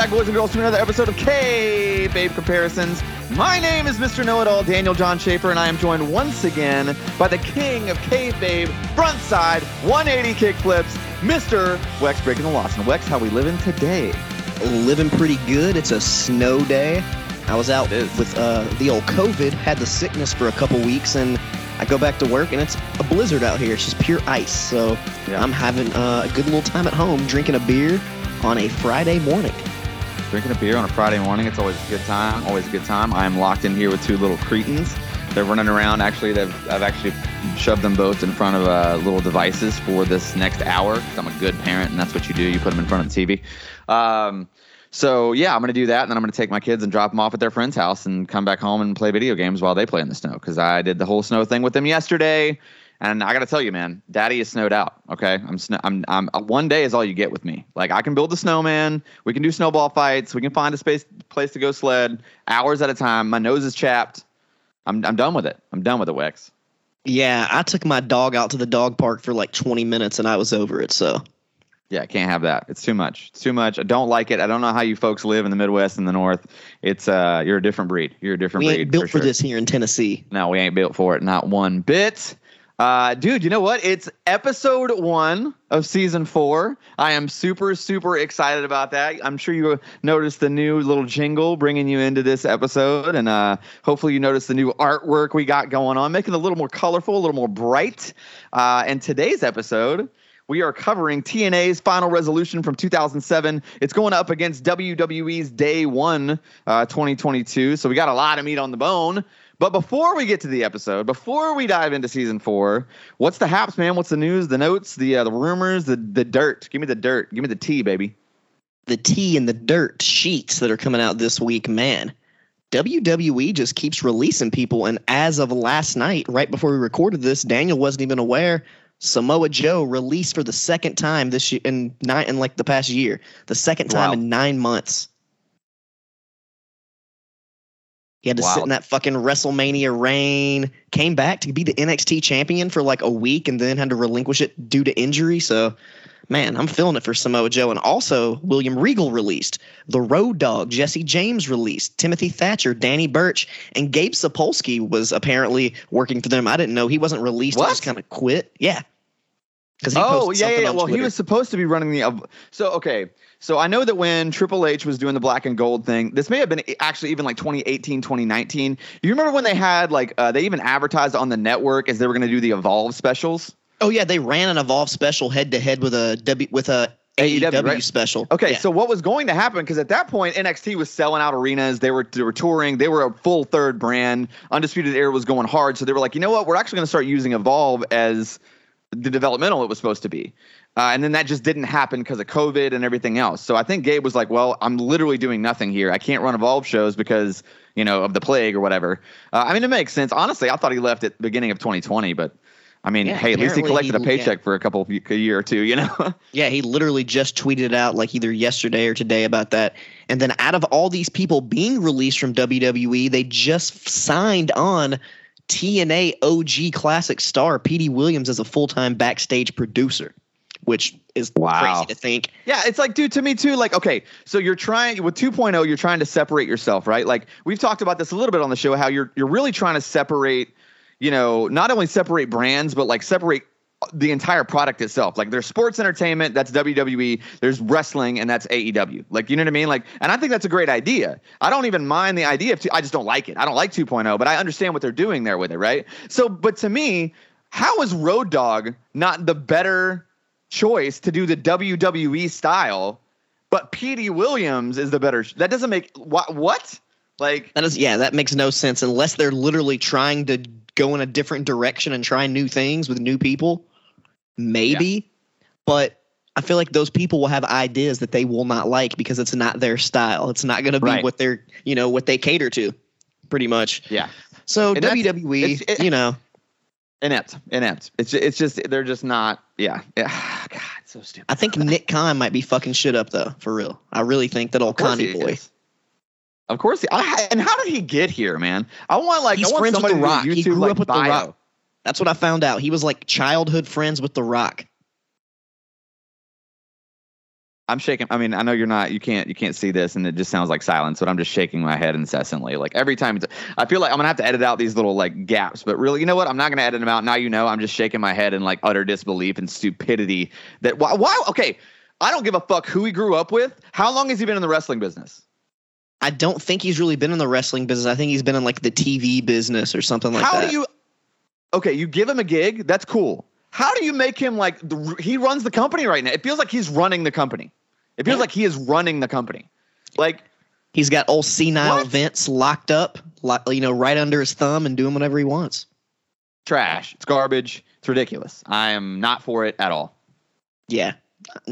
back, boys and girls, to another episode of Kayfabe Comparisons. My name is Mr. Know It All, Daniel John Schaefer, and I am joined once again by the king of Kayfabe frontside 180 kickflips, Mr. Wex Breaking the Loss. And Wex, how we living today? living pretty good. It's a snow day. I was out with uh, the old COVID, had the sickness for a couple weeks, and I go back to work, and it's a blizzard out here. It's just pure ice. So Yeah. I'm having uh, a good little time at home, drinking a beer on a Friday morning. Drinking a beer on a Friday morning, it's always a good time. Always a good time. I am locked in here with two little cretins. They're running around. Actually, they've I've actually shoved them both in front of uh, little devices for this next hour. I'm a good parent, and that's what you do. You put them in front of the TV. Um, so yeah, I'm gonna do that, and then I'm gonna take my kids and drop them off at their friend's house, and come back home and play video games while they play in the snow. Because I did the whole snow thing with them yesterday, and I gotta tell you, man, Daddy is snowed out. Okay, I'm sn- I'm I'm uh, one day is all you get with me. Like I can build a snowman, we can do snowball fights, we can find a space place to go sled hours at a time. My nose is chapped. I'm I'm done with it. I'm done with it, Wex. Yeah, I took my dog out to the dog park for like 20 minutes, and I was over it. So Yeah, can't have that. It's too much. It's too much. I don't like it. I don't know how you folks live in the Midwest and the North. It's uh, you're a different breed. You're a different we breed. ain't built for, sure. this here in Tennessee. No, we ain't built for it. Not one bit. Uh, dude, you know what? It's episode one of season four. I am super, super excited about that. I'm sure you noticed the new little jingle bringing you into this episode, and uh, hopefully you noticed the new artwork we got going on, making it a little more colorful, a little more bright. Uh, and today's episode, we are covering TNA's final resolution from 2007. It's going up against WWE's Day One, uh, 2022. So we got a lot of meat on the bone. But before we get to the episode, before we dive into season four, what's the haps, man? What's the news, the notes, the uh, the rumors, the the dirt? Give me the dirt. Give me the tea, baby. the tea and the dirt sheets that are coming out this week, man. WWE just keeps releasing people, and as of last night, right before we recorded this, Daniel wasn't even aware. Samoa Joe released for the second time this year in nine in like the past year, the second time Wow. in nine months. He had to sit in that fucking WrestleMania reign, came back to be the NXT champion for like a week, and then had to relinquish it due to injury. So man, I'm feeling it for Samoa Joe. And also, William Regal released, The Road Dogg, Jesse James released, Timothy Thatcher, Danny Burch, and Gabe Sapolsky was apparently working for them. I didn't know he wasn't released. He What? just kind of quit. Yeah. Because Oh yeah, yeah. yeah. Well, he was supposed to be running the. Uh, so okay, so I know that when Triple H was doing the black and gold thing, this may have been actually even like 2018, 2019. Do You remember when they had like uh, they even advertised on the network as they were going to do the Evolve specials. Oh yeah, they ran an Evolve special head to head with a W with a AEW, AEW, right? special. Okay, Yeah. so what was going to happen? Because at that point, NXT was selling out arenas. They were they were touring. They were a full third brand. Undisputed Era was going hard. So they were like, you know what? We're actually going to start using Evolve as the developmental it was supposed to be. Uh, and then that just didn't happen because of COVID and everything else. So I think Gabe was like, well, I'm literally doing nothing here. I can't run Evolve shows because you know of the plague or whatever. Uh, I mean, it makes sense. Honestly, I thought he left at the beginning of 2020, but. I mean, Yeah, hey, at least he collected a he- yeah. paycheck for a couple of, a year or two, you know. Yeah, he literally just tweeted out like either yesterday or today about that. And then out of all these people being released from WWE, they just signed on TNA OG classic star Petey Williams as a full-time backstage producer, which is Wow. crazy to think. Yeah, it's like, dude, to me too. Like, okay, so you're trying with 2.0, you're trying to separate yourself, right? Like, we've talked about this a little bit on the show, how you're you're really trying to separate, you know, not only separate brands, but like separate the entire product itself. Like, there's sports entertainment, that's WWE. There's wrestling, and that's AEW. Like, you know what I mean? Like, and I think that's a great idea. I don't even mind the idea of. Two, I just don't like it. I don't like 2.0, but I understand what they're doing there with it, right? So, but to me, how is Road Dogg not the better? choice to do the WWE style, but Petey Williams is the better. That doesn't make what what like That is yeah, that makes no sense unless they're literally trying to go in a different direction and try new things with new people. Maybe. But I feel like those people will have ideas that they will not like because it's not their style. It's not going to be Right. what they're, you know, what they cater to pretty much. yeah So And WWE, it- you know, inept inept. It's it's just they're just not yeah yeah. God, so stupid. I think Nick Khan might be fucking shit up though, for real. I really think that old Connie boy. is. Of course, he, I, and how did he get here, man? I want like He's I want friends with The to do a Rock. He grew like, up with The. Rock. That's what I found out. He was like childhood friends with The Rock. I'm shaking. I mean, I know you're not. You can't. You can't see this, and it just sounds like silence. But I'm just shaking my head incessantly. Like every time, it's, I feel like I'm gonna have to edit out these little like gaps. But really, you know what? I'm not gonna edit them out. Now you know. I'm just shaking my head in like utter disbelief and stupidity. That why? Why? Okay, I don't give a fuck who he grew up with. How long has he been in the wrestling business? I don't think he's really been in the wrestling business. I think he's been in like the TV business or something like How that. How do you? Okay, you give him a gig. That's cool. How do you make him like the, he runs the company right now? It feels like he's running the company. It feels Yeah. like he is running the company. Like He's got old senile What? Vince locked up, like you know, right under his thumb and doing whatever he wants. trash. It's garbage. It's ridiculous. I am not for it at all. Yeah,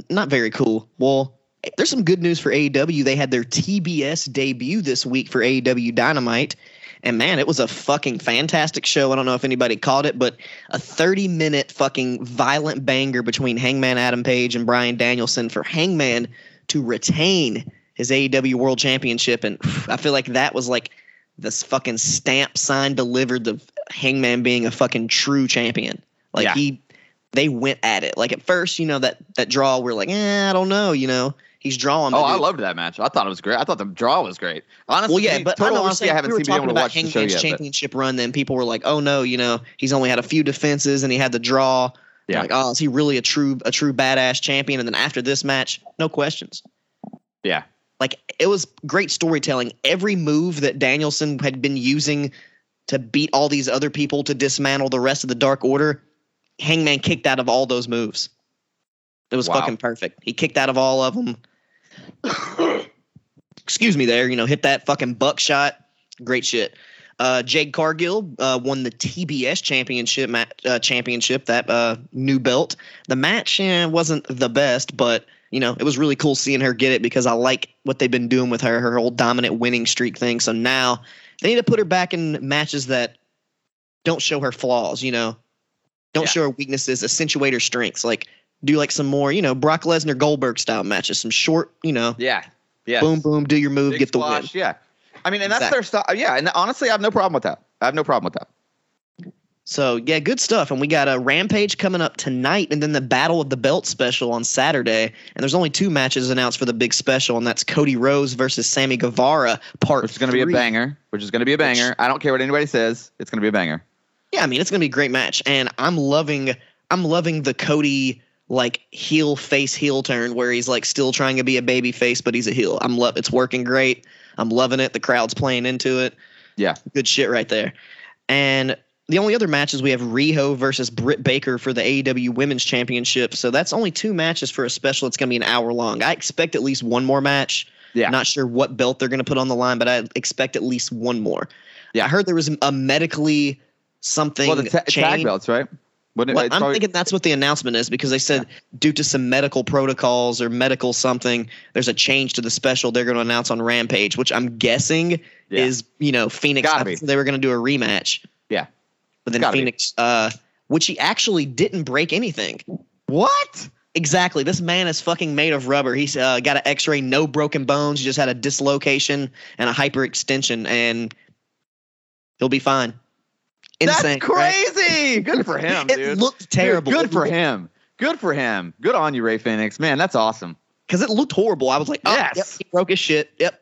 not very cool. Well, there's some good news for AEW. They had their TBS debut this week for AEW Dynamite. And man, it was a fucking fantastic show. I don't know if anybody caught it, but a 30 minute fucking violent banger between Hangman Adam Page and Bryan Danielson for Hangman to retain his AEW World Championship. And I feel like that was like this fucking stamp sign delivered of Hangman being a fucking true champion. Like Yeah. he they went at it. Like at first, you know, that that draw we're like, eh, I don't know, you know. He's drawing. Oh, but I loved that match. I thought it was great. I thought the draw was great. Honestly, Well, yeah, but total I honesty, saying I haven't we seen talking about watch the show Hangman's yet. but- championship run. Then people were like, "Oh no, you know, he's only had a few defenses and he had the draw." Yeah. Like, oh, is he really a true a true badass champion? And then after this match, no questions. Yeah, Like it was great storytelling. Every move that Danielson had been using to beat all these other people to dismantle the rest of the Dark Order, Hangman kicked out of all those moves. It was Wow. fucking perfect. He kicked out of all of them. Excuse me, there. You know, hit that fucking buckshot. Great shit. Uh, Jade Cargill uh, won the TBS championship. Ma- uh, championship that uh, new belt. The match eh, wasn't the best, but you know it was really cool seeing her get it because I like what they've been doing with her, her whole dominant winning streak thing. So now they need to put her back in matches that don't show her flaws. You know, don't Yeah. show her weaknesses, accentuate her strengths. Like do like some more, you know, Brock Lesnar Goldberg style matches, some short, you know, yeah, yeah. boom boom, do your move, Big get the win. Yeah, I mean, and that's Exactly. their style. Yeah, and honestly, I have no problem with that. I have no problem with that. So yeah, good stuff. And we got a Rampage coming up tonight, and then the Battle of the Belt special on Saturday. And there's only two matches announced for the big special, and that's Cody Rhodes versus Sammy Guevara, part. Which is going to be a banger. Which is going to be a banger. I don't care what anybody says. It's going to be a banger. Yeah, I mean it's gonna be a great match, and I'm loving I'm loving the Cody like heel face heel turn where he's like still trying to be a baby face, but he's a heel. I'm love it's working great. I'm loving it. The crowd's playing into it. Yeah. Good shit right there. And the only other matches we have Riho versus Britt Baker for the AEW Women's Championship. So that's only two matches for a special. It's going to be an hour long. I expect at least one more match. Yeah. Not sure what belt they're going to put on the line, but I expect at least one more. Yeah. I heard there was a medically something. well, the ta- tag belts, right? It- well, I'm probably- thinking that's what the announcement is because they said due to some medical protocols or medical something, there's a change to the special they're going to announce on Rampage, which I'm guessing Yeah. is you know Fenix. Gotta I be. thought They were going to do a rematch, Yeah. but then Gotta. Fenix, uh, which he actually didn't break anything. What? Exactly. This man is fucking made of rubber. He's uh, got an X-ray, no broken bones. He just had a dislocation and a hyperextension, and he'll be fine. Insane. That's right? crazy. Good for him, It dude. looked terrible. Good for him. Good for him. Good on you, Rey Fenix. Man, that's awesome. because it looked horrible. I was like, oh, Yes. yep, he broke his shit. Yep.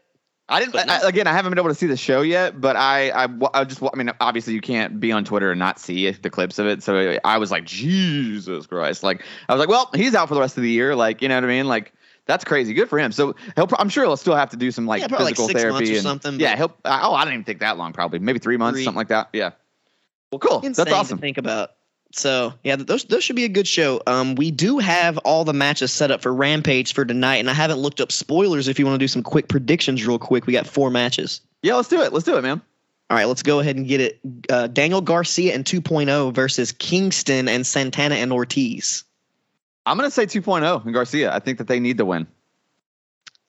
I didn't. I, again, I haven't been able to see the show yet, but I, I, I just. I mean, obviously, you can't be on Twitter and not see the clips of it. So I was like, Jesus Christ! Like, I was like, well, he's out for the rest of the year. Like, you know what I mean? Like, that's crazy. Good for him. So he'll. I'm sure he'll still have to do some like Yeah, like, physical six therapy or and something, Yeah, he'll. Oh, I didn't even think that long. Probably maybe three months, Three. something like that. Yeah. Well, cool. Insane that's awesome. to think about. So yeah, those those should be a good show. Um, we do have all the matches set up for Rampage for tonight, and I haven't looked up spoilers. If you want to do some quick predictions, real quick, we got four matches. Yeah, let's do it. Let's do it, man. All right, let's go ahead and get it. Uh, Daniel Garcia and 2.0 versus Kingston and Santana and Ortiz. I'm gonna say 2.0 and Garcia. I think that they need to win.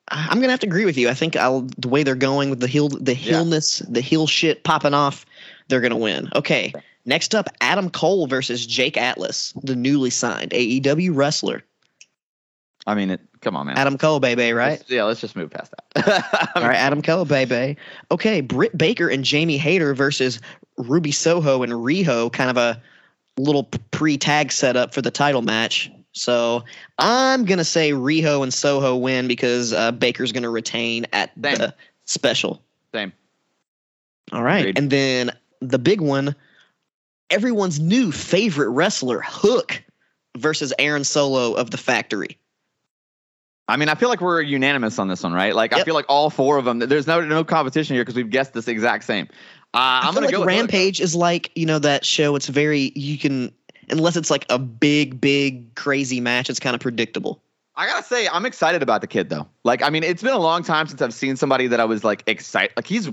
I'm gonna have to agree with you. I think I'll, the way they're going with the heel, the Yeah. the heel shit popping off, they're gonna win. Okay, next up, Adam Cole versus Jake Atlas, the newly signed AEW wrestler. I mean, it. Come on, man. Adam Cole, baby, right? Let's- yeah, let's just move past that. All right, Adam Cole, baby. Okay, Britt Baker and Jamie Hayter versus Ruby Soho and Riho, kind of a little pre-tag setup for the title match. So I'm gonna say Riho and Soho win because uh, Baker's gonna retain at Same. the special. Same. All right, Agreed. and then the big one, everyone's new favorite wrestler, Hook, versus Aaron Solo of the Factory. I mean, I feel like we're unanimous on this one, right? Like, I feel like all four of them. There's no no competition here because we've guessed this exact same. Uh, I'm gonna like go. Rampage is like you know that show. It's very you can unless it's like a big, big, crazy match. It's kind of predictable. I gotta say, I'm excited about the kid though. Like, I mean, it's been a long time since I've seen somebody that I was like excited. Like, he's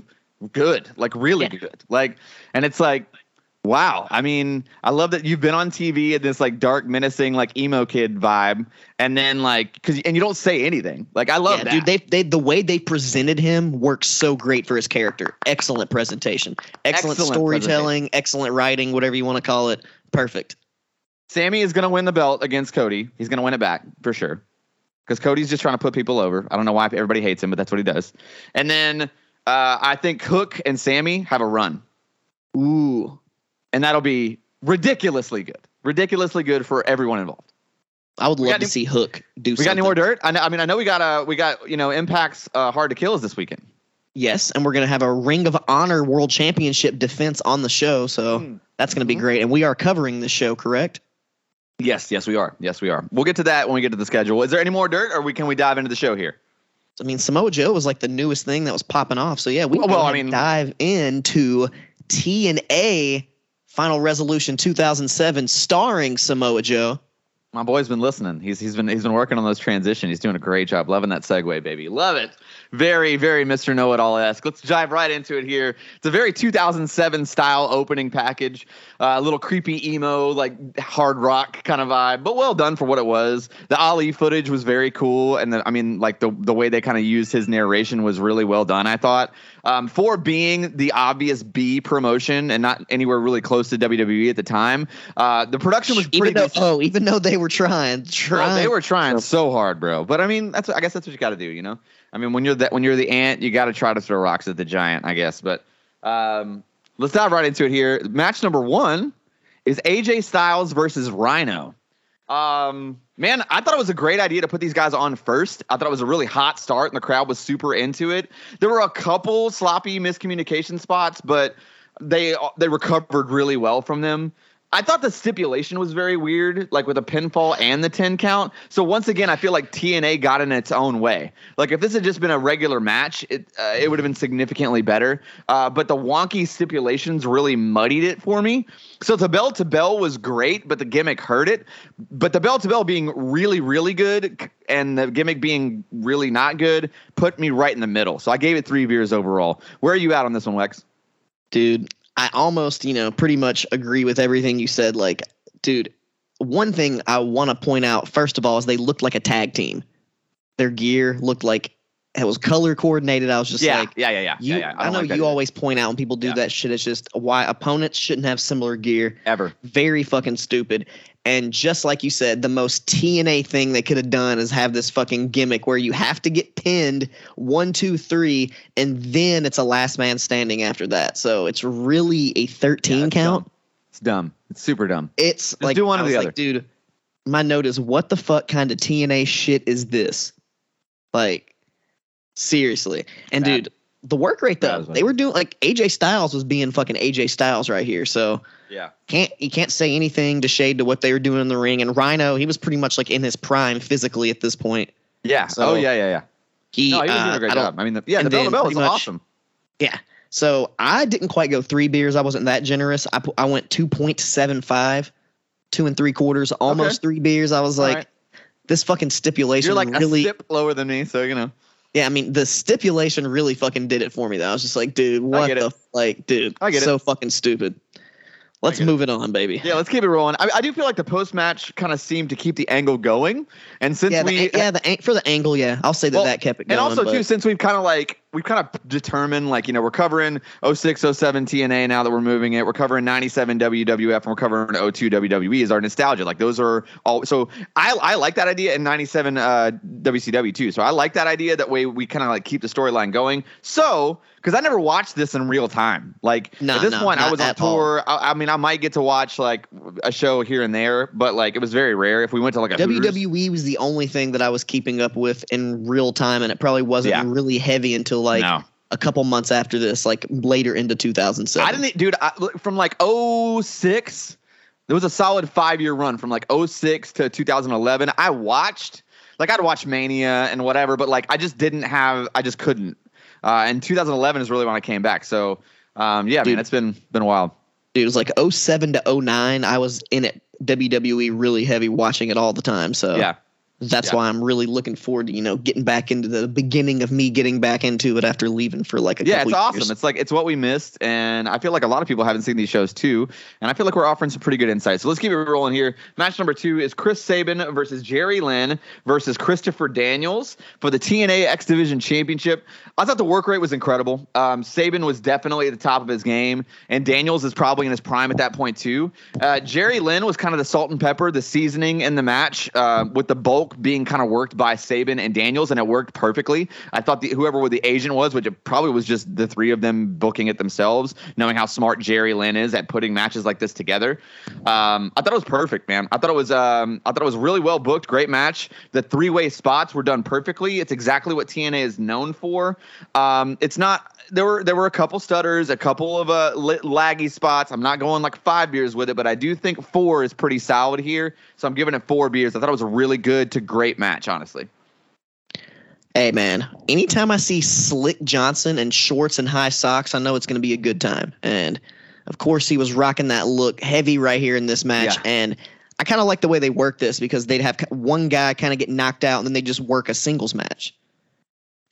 good, like really Yeah. good. Like, and it's like, wow. I mean, I love that you've been on TV in this like dark, menacing, like emo kid vibe, and then like, cause and you don't say anything. Like, I love yeah, that. dude. They they the way they presented him works so great for his character. Excellent presentation, excellent, Excellent storytelling, excellent writing, whatever you want to call it. Perfect. Sammy is gonna win the belt against Cody. He's gonna win it back for sure. Because Cody's just trying to put people over. I don't know why everybody hates him, but that's what he does. And then uh, I think Hook and Sammy have a run. Ooh, and that'll be ridiculously good, ridiculously good for everyone involved. I would love to any- see Hook do. We got any more dirt? I, know, I mean, I know we got uh, we got you know Impact's uh, hard to Kill kills this weekend. Yes, and we're gonna have a Ring of Honor World Championship defense on the show, so Hmm. that's gonna be Mhm. great. And we are covering the show, correct? Yes, yes, we are. Yes, we are. We'll get to that when we get to the schedule. Is there any more dirt, or we can we dive into the show here? I mean, Samoa Joe was like the newest thing that was popping off. So yeah, we Well, well, I mean- dive into T and A Final Resolution 2007, starring Samoa Joe. My boy's been listening. He's he's been he's been working on those transitions. He's doing a great job. Loving that segue, baby. Love it. Very very Mr. Know It All esque. Let's dive right into it here. It's a very 2007 style opening package. Uh, a little creepy emo like hard rock kind of vibe, but well done for what it was. The Ali footage was very cool, and the, I mean like the the way they kind of used his narration was really well done. I thought um, for being the obvious B promotion and not anywhere really close to WWE at the time. Uh, the production was pretty Even though, oh, even though they were trying, trying. They were trying so hard, bro. But I mean, that's I guess that's what you got to do, you know. I mean, when you're that when you're the ant, you got to try to throw rocks at the giant, I guess. But um, let's dive right into it here. Match number one is AJ Styles versus Rhino. Um, man, I thought it was a great idea to put these guys on first. I thought it was a really hot start, and the crowd was super into it. There were a couple sloppy miscommunication spots, but they they recovered really well from them. I thought the stipulation was very weird, like with a pinfall and the 10 count. So once again, I feel like TNA got in its own way. Like if this had just been a regular match, it uh, it would have been significantly better. Uh, but the wonky stipulations really muddied it for me. So the bell to bell was great, but the gimmick hurt it. But the bell to bell being really really good and the gimmick being really not good put me right in the middle. So I gave it three beers overall. Where are you at on this one, Wex? dude i almost you know pretty much agree with everything you said like dude one thing i want to point out first of all is they looked like a tag team their gear looked like it was color coordinated i was just yeah, like yeah, yeah, yeah, you, yeah, yeah. I, don't know like you always point out when people do Yeah. that shit. It's just why opponents shouldn't have similar gear. ever. Very fucking stupid. And just like you said, the most TNA thing they could have done is have this fucking gimmick where you have to get pinned one, two, three, and then it's a last man standing after that. So it's really a 13 Yeah, count. dumb. It's dumb. It's super dumb. It's like do one or the like, other. dude. My note is, what the fuck kind of TNA shit is this? Like, seriously. And Bad. dude, the work rate though, they were doing like AJ Styles was being fucking AJ Styles right here. So Yeah. can't you can't say anything to shade to what they were doing in the ring. And Rhino, he was pretty much like in his prime physically at this point. Yeah. So- oh yeah, yeah, yeah. He, No, he was uh, doing a great I job. I mean, the, yeah, the bell to bell was much- awesome. Yeah. So I didn't quite go three beers. I wasn't that generous. I I went two point seven five, two and three quarters, almost three beers. I was All like, right. this fucking stipulation You're like really. a sip lower than me, so you know. Yeah, I mean the stipulation really fucking did it for me. Though I was just like, dude, what the it. like, dude, I get it. so fucking stupid. Let's move it. on, baby. Yeah, let's keep it rolling. I, I do feel like the post match kind of seemed to keep the angle going, and since yeah, we the, an- yeah, the for the angle, yeah, I'll say that Well, that kept it going. and also but- too since we've kind of like we've kind of determined like you know we're covering 06 07 TNA now that we're moving it. We're covering 97 WWF and we're covering 02 WWE is our nostalgia. Like those are all. So I I like that idea in 97 uh, WCW too. So I like that idea. That way we kind of like keep the storyline going. So because I never watched this in real time. Like No, at this no, point, I was on tour. I, I mean, I might get to watch like a show here and there, but like it was very rare. If we went to like a Hooters- WWE was the only thing that I was keeping up with in real time, and it probably wasn't Yeah. really heavy until like No. a couple months after this, like later into 2007. I didn't, dude. I, from like 06, there was a solid five year run from like 06 to 2011. I watched, like, I'd watch Mania and whatever, but like, I just didn't have, I just couldn't. Uh, and 2011 is really when I came back. So, um, yeah, Dude. man, it's been been wild. Dude, it was like 07 to 09. I was in it WWE really heavy, watching it all the time. So Yeah, that's Yeah. why I'm really looking forward to you know getting back into the beginning of me getting back into it after leaving for like a yeah, it's awesome. years. It's like it's what we missed, and I feel like a lot of people haven't seen these shows too. And I feel like we're offering some pretty good insight. So let's keep it rolling here. Match number two is Chris Sabin versus Jerry Lynn versus Christopher Daniels for the TNA X Division Championship. I thought the work rate was incredible. Um, Sabin was definitely at the top of his game, and Daniels is probably in his prime at that point too. Uh, Jerry Lynn was kind of the salt and pepper, the seasoning in the match, uh, with the bulk being kind of worked by Sabin and Daniels, and it worked perfectly. I thought the, whoever the agent was, which it probably was just the three of them booking it themselves, knowing how smart Jerry Lynn is at putting matches like this together. Um, I thought it was perfect, man. I thought it was um, I thought it was really well booked, great match. The three way spots were done perfectly. It's exactly what TNA is known for. Um, it's not there were there were a couple stutters, a couple of uh, laggy spots. I'm not going like five beers with it, but I do think four is pretty solid here. So I'm giving it four beers. I thought it was a really good to great match, honestly. Hey man, anytime I see Slick Johnson in shorts and high socks, I know it's going to be a good time. And of course, he was rocking that look heavy right here in this match. Yeah. And I kind of like the way they work this because they'd have one guy kind of get knocked out and then they just work a singles match.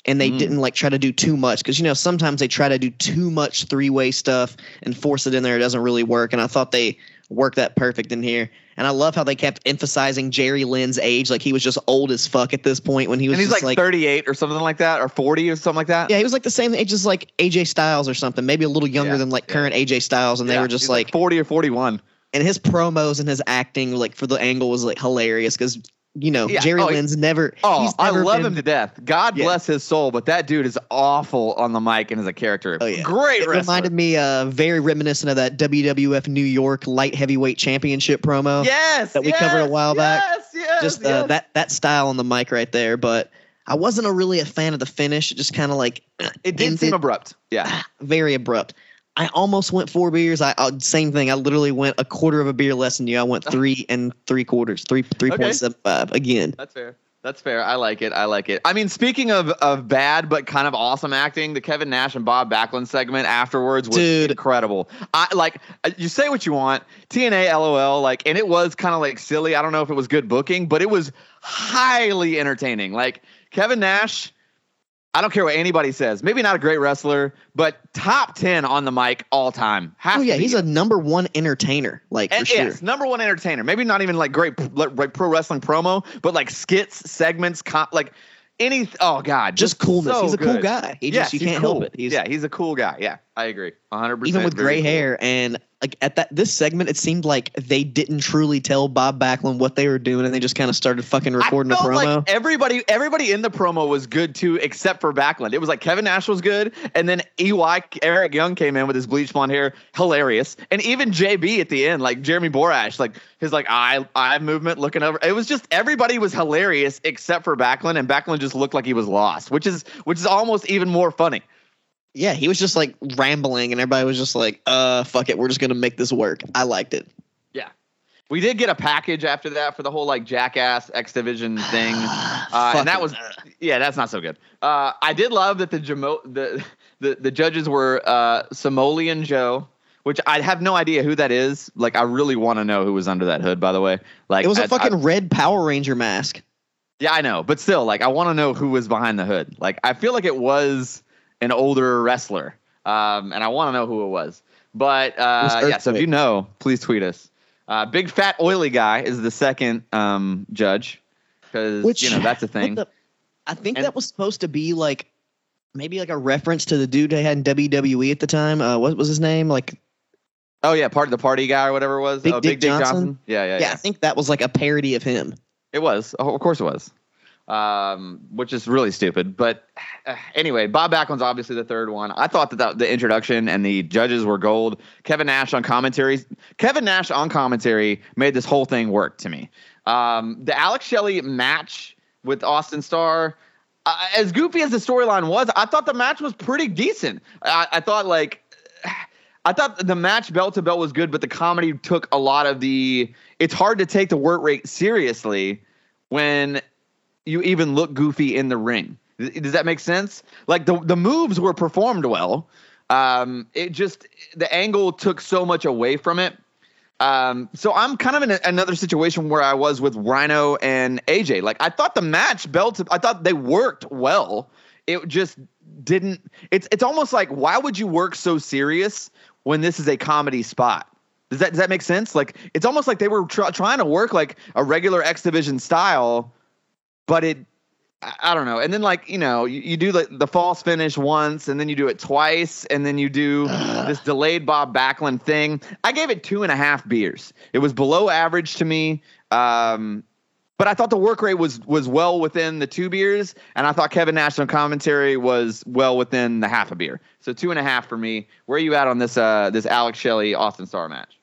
And they Mm. didn't like try to do too much because you know sometimes they try to do too much three way stuff and force it in there. It doesn't really work. And I thought they worked that perfect in here. And I love how they kept emphasizing Jerry Lynn's age, like he was just old as fuck at this point when he was And he's just like, 38 or something like that, or 40 or something like that. yeah, he was like the same age as like AJ Styles or something, maybe a little younger Yeah, than like yeah. current AJ Styles, and they were just he's like, 40 or 41. and his promos and his acting like for the angle was like hilarious because you know Yeah, Jerry oh, Lynn's never. Oh, he's I love been- him to death. God Yeah. bless his soul, but that dude is awful on the mic and as a character. Oh, yeah. Great It wrestler. reminded me uh very reminiscent of that WWF New York light heavyweight championship promo. yes, that we covered a while back. Yes, yes, just uh, yes. that that style on the mic right there, but. I wasn't a really a fan of the finish. It just kind of like It did seem abrupt. Yeah. very abrupt. I almost went four beers. I, I same thing. I literally went a quarter of a beer less than you. I went three and three quarters, three three point seven five again. That's fair. That's fair. I like it. I like it. I mean, speaking of of bad but kind of awesome acting, the Kevin Nash and Bob Backlund segment afterwards was Dude. incredible. I like uh, you say what you want, TNA, LOL, like, and it was kind of like silly. I don't know if it was good booking, but it was highly entertaining. Like Kevin Nash. I don't care what anybody says. Maybe not a great wrestler, but top ten on the mic all time. Has Oh yeah, he's a number one entertainer, like eh, for And sure. yes, number one entertainer. Maybe not even like great like pro wrestling promo, but like skits, segments, com- like any. Oh god, Just coolness. so he's a cool guy. He Yes, just you can't cool. help it. He's yeah, he's a cool guy. Yeah, I agree, 100. percent even with gray hair and like at that this segment, it seemed like they didn't truly tell Bob Backlund what they were doing, and they just kind of started fucking recording I a felt promo. Like everybody, everybody in the promo was good too, except for Backlund. It was like Kevin Nash was good, and then EY Eric Young came in with his bleach blonde hair, hilarious, and even JB at the end, like Jeremy Borash, like his like eye eye movement, looking over. It was just everybody was hilarious except for Backlund, and Backlund just looked like he was lost, which is which is almost even more funny. Yeah, he was just like rambling, and everybody was just like, "Uh, fuck it, we're just gonna make this work." I liked it. Yeah. We did get a package after that for the whole like Jackass X Division thing. Uh, and that was yeah, that's not so good. Uh, I did love that the Jamo- the, the the judges were uh, Somalian Joe, which I have no idea who that is. Like, I really want to know who was under that hood. By the way, like It was a a fucking red Power Ranger mask. yeah, I know, but still, like, I want to know who was behind the hood. Like, I feel like it was an older wrestler, um, and I want to know who it was. But uh, was yeah, so if you know, please tweet us. Uh, big fat oily guy is the second um, judge because you know that's a thing. the- I think And- that was supposed to be like maybe like a reference to the dude they had in WWE at the time. Uh, what was his name? Like, Oh yeah, part of the party guy or whatever it was. Big oh, Dick Johnson? Yeah, yeah, yeah, yeah. I think that was like a parody of him. It was. Oh, of course it was. Um, which is really stupid. But uh, anyway, Bob Backlund's obviously the third one. I thought that the, introduction and the judges were gold. Kevin Nash on commentary. Kevin Nash on commentary made this whole thing work to me. Um, the Alex Shelley match with Austin Starr. Uh, as goofy as the storyline was, I thought the match was pretty decent. I, I thought like I thought the match belt to belt was good, but the comedy took a lot of the. It's hard to take the work rate seriously when you even look goofy in the ring. Does that make sense? Like the the moves were performed well. Um, it just the angle took so much away from it. Um, so I'm kind of in a, another situation where I was with Rhino and AJ. Like I thought the match belt, I thought they worked well. It just didn't. It's it's almost like why would you work so serious when this is a comedy spot? Does that does that make sense? Like it's almost like they were tr- trying to work like a regular X Division style, but it I, don't know. And then like you know you, you do like the false finish once, and then you do it twice, and then you do this delayed Bob Backlund thing. I gave it two and a half beers. It was below average to me. Um, but I thought the work rate was was well within the two beers, and I thought Kevin National commentary was well within the half a beer. So two and a half for me. Where are you at on this uh this Alex Shelley Austin Starr match?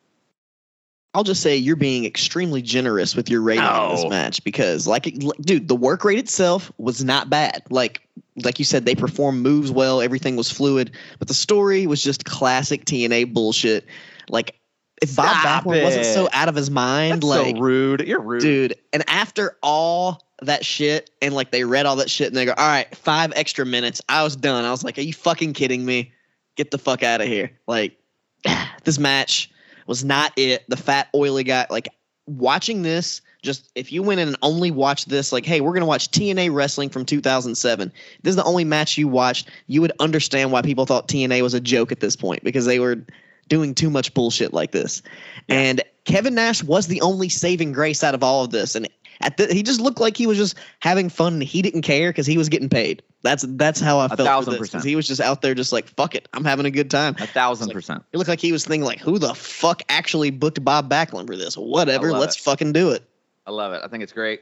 I'll just say you're being extremely generous with your rating of this match because, like, dude, the work rate itself was not bad. Like, like you said, they performed moves well, everything was fluid, but the story was just classic TNA bullshit. Like, if Bob Backlund wasn't so out of his mind, That's like, so rude. You're rude. dude, and after all that shit, and like they read all that shit, and they go, "All right, five extra minutes," I was done. I was like, "Are you fucking kidding me? Get the fuck out of here!" Like, this match was not it. The fat oily guy, like watching this. Just if you went in and only watched this, like, hey, we're gonna watch TNA wrestling from 2007. This is the only match you watched. You would understand why people thought TNA was a joke at this point because they were doing too much bullshit like this. And Kevin Nash was the only saving grace out of all of this. And at the, he just looked like he was just having fun and he didn't care because he was getting paid. That's that's how I felt. for thousand this, percent. He was just out there just like fuck it, I'm having a good time. A thousand Like, percent. It looked like he was thinking like, who the fuck actually booked Bob Backlund for this? Whatever, let's it. fucking do it. I love it. I think it's great.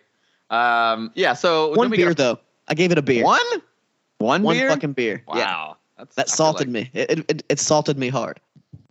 Um, yeah. So One beer got- though, I gave it a beer. One. One, One beer. fucking beer. Wow. Yeah, That's, that salted like- me. It, it, it it salted me hard.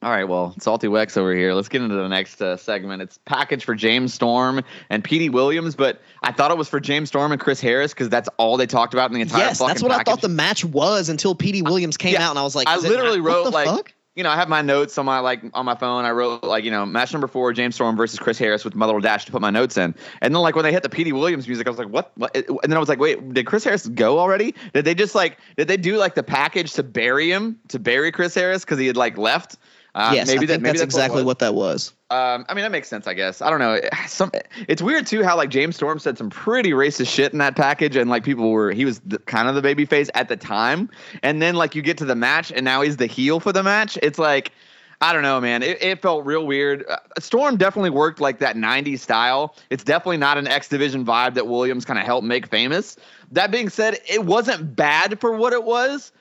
All right, well, Salty Wex over here. Let's get into the next uh, segment. It's package for James Storm and Petey Williams, but I thought it was for James Storm and Chris Harris because that's all they talked about in the entire Yes, that's what I thought the match was until Petey Williams came yeah, out, and I was like, I it literally what wrote the like fuck? you know I have my notes on my like on my phone. I wrote like you know match number four James Storm versus Chris Harris with my little dash to put my notes in. And then like when they hit the Petey Williams music, I was like what? what? And then I was like wait, did Chris Harris go already? Did they just like did they do like the package to bury him to bury Chris Harris because he had like left? Uh, yes, maybe I that think maybe that's what exactly was. what that was. Um, I mean, that makes sense, I guess. I don't know. Some, it's weird too how like James Storm said some pretty racist shit in that package, and like people were he was the, kind of the baby face at the time, and then like you get to the match, and now he's the heel for the match. It's like. I don't know, man. It, it felt real weird. Uh, Storm definitely worked like that 90s style. It's definitely not an X Division vibe that Williams kind of helped make famous. That being said, it wasn't bad for what it was.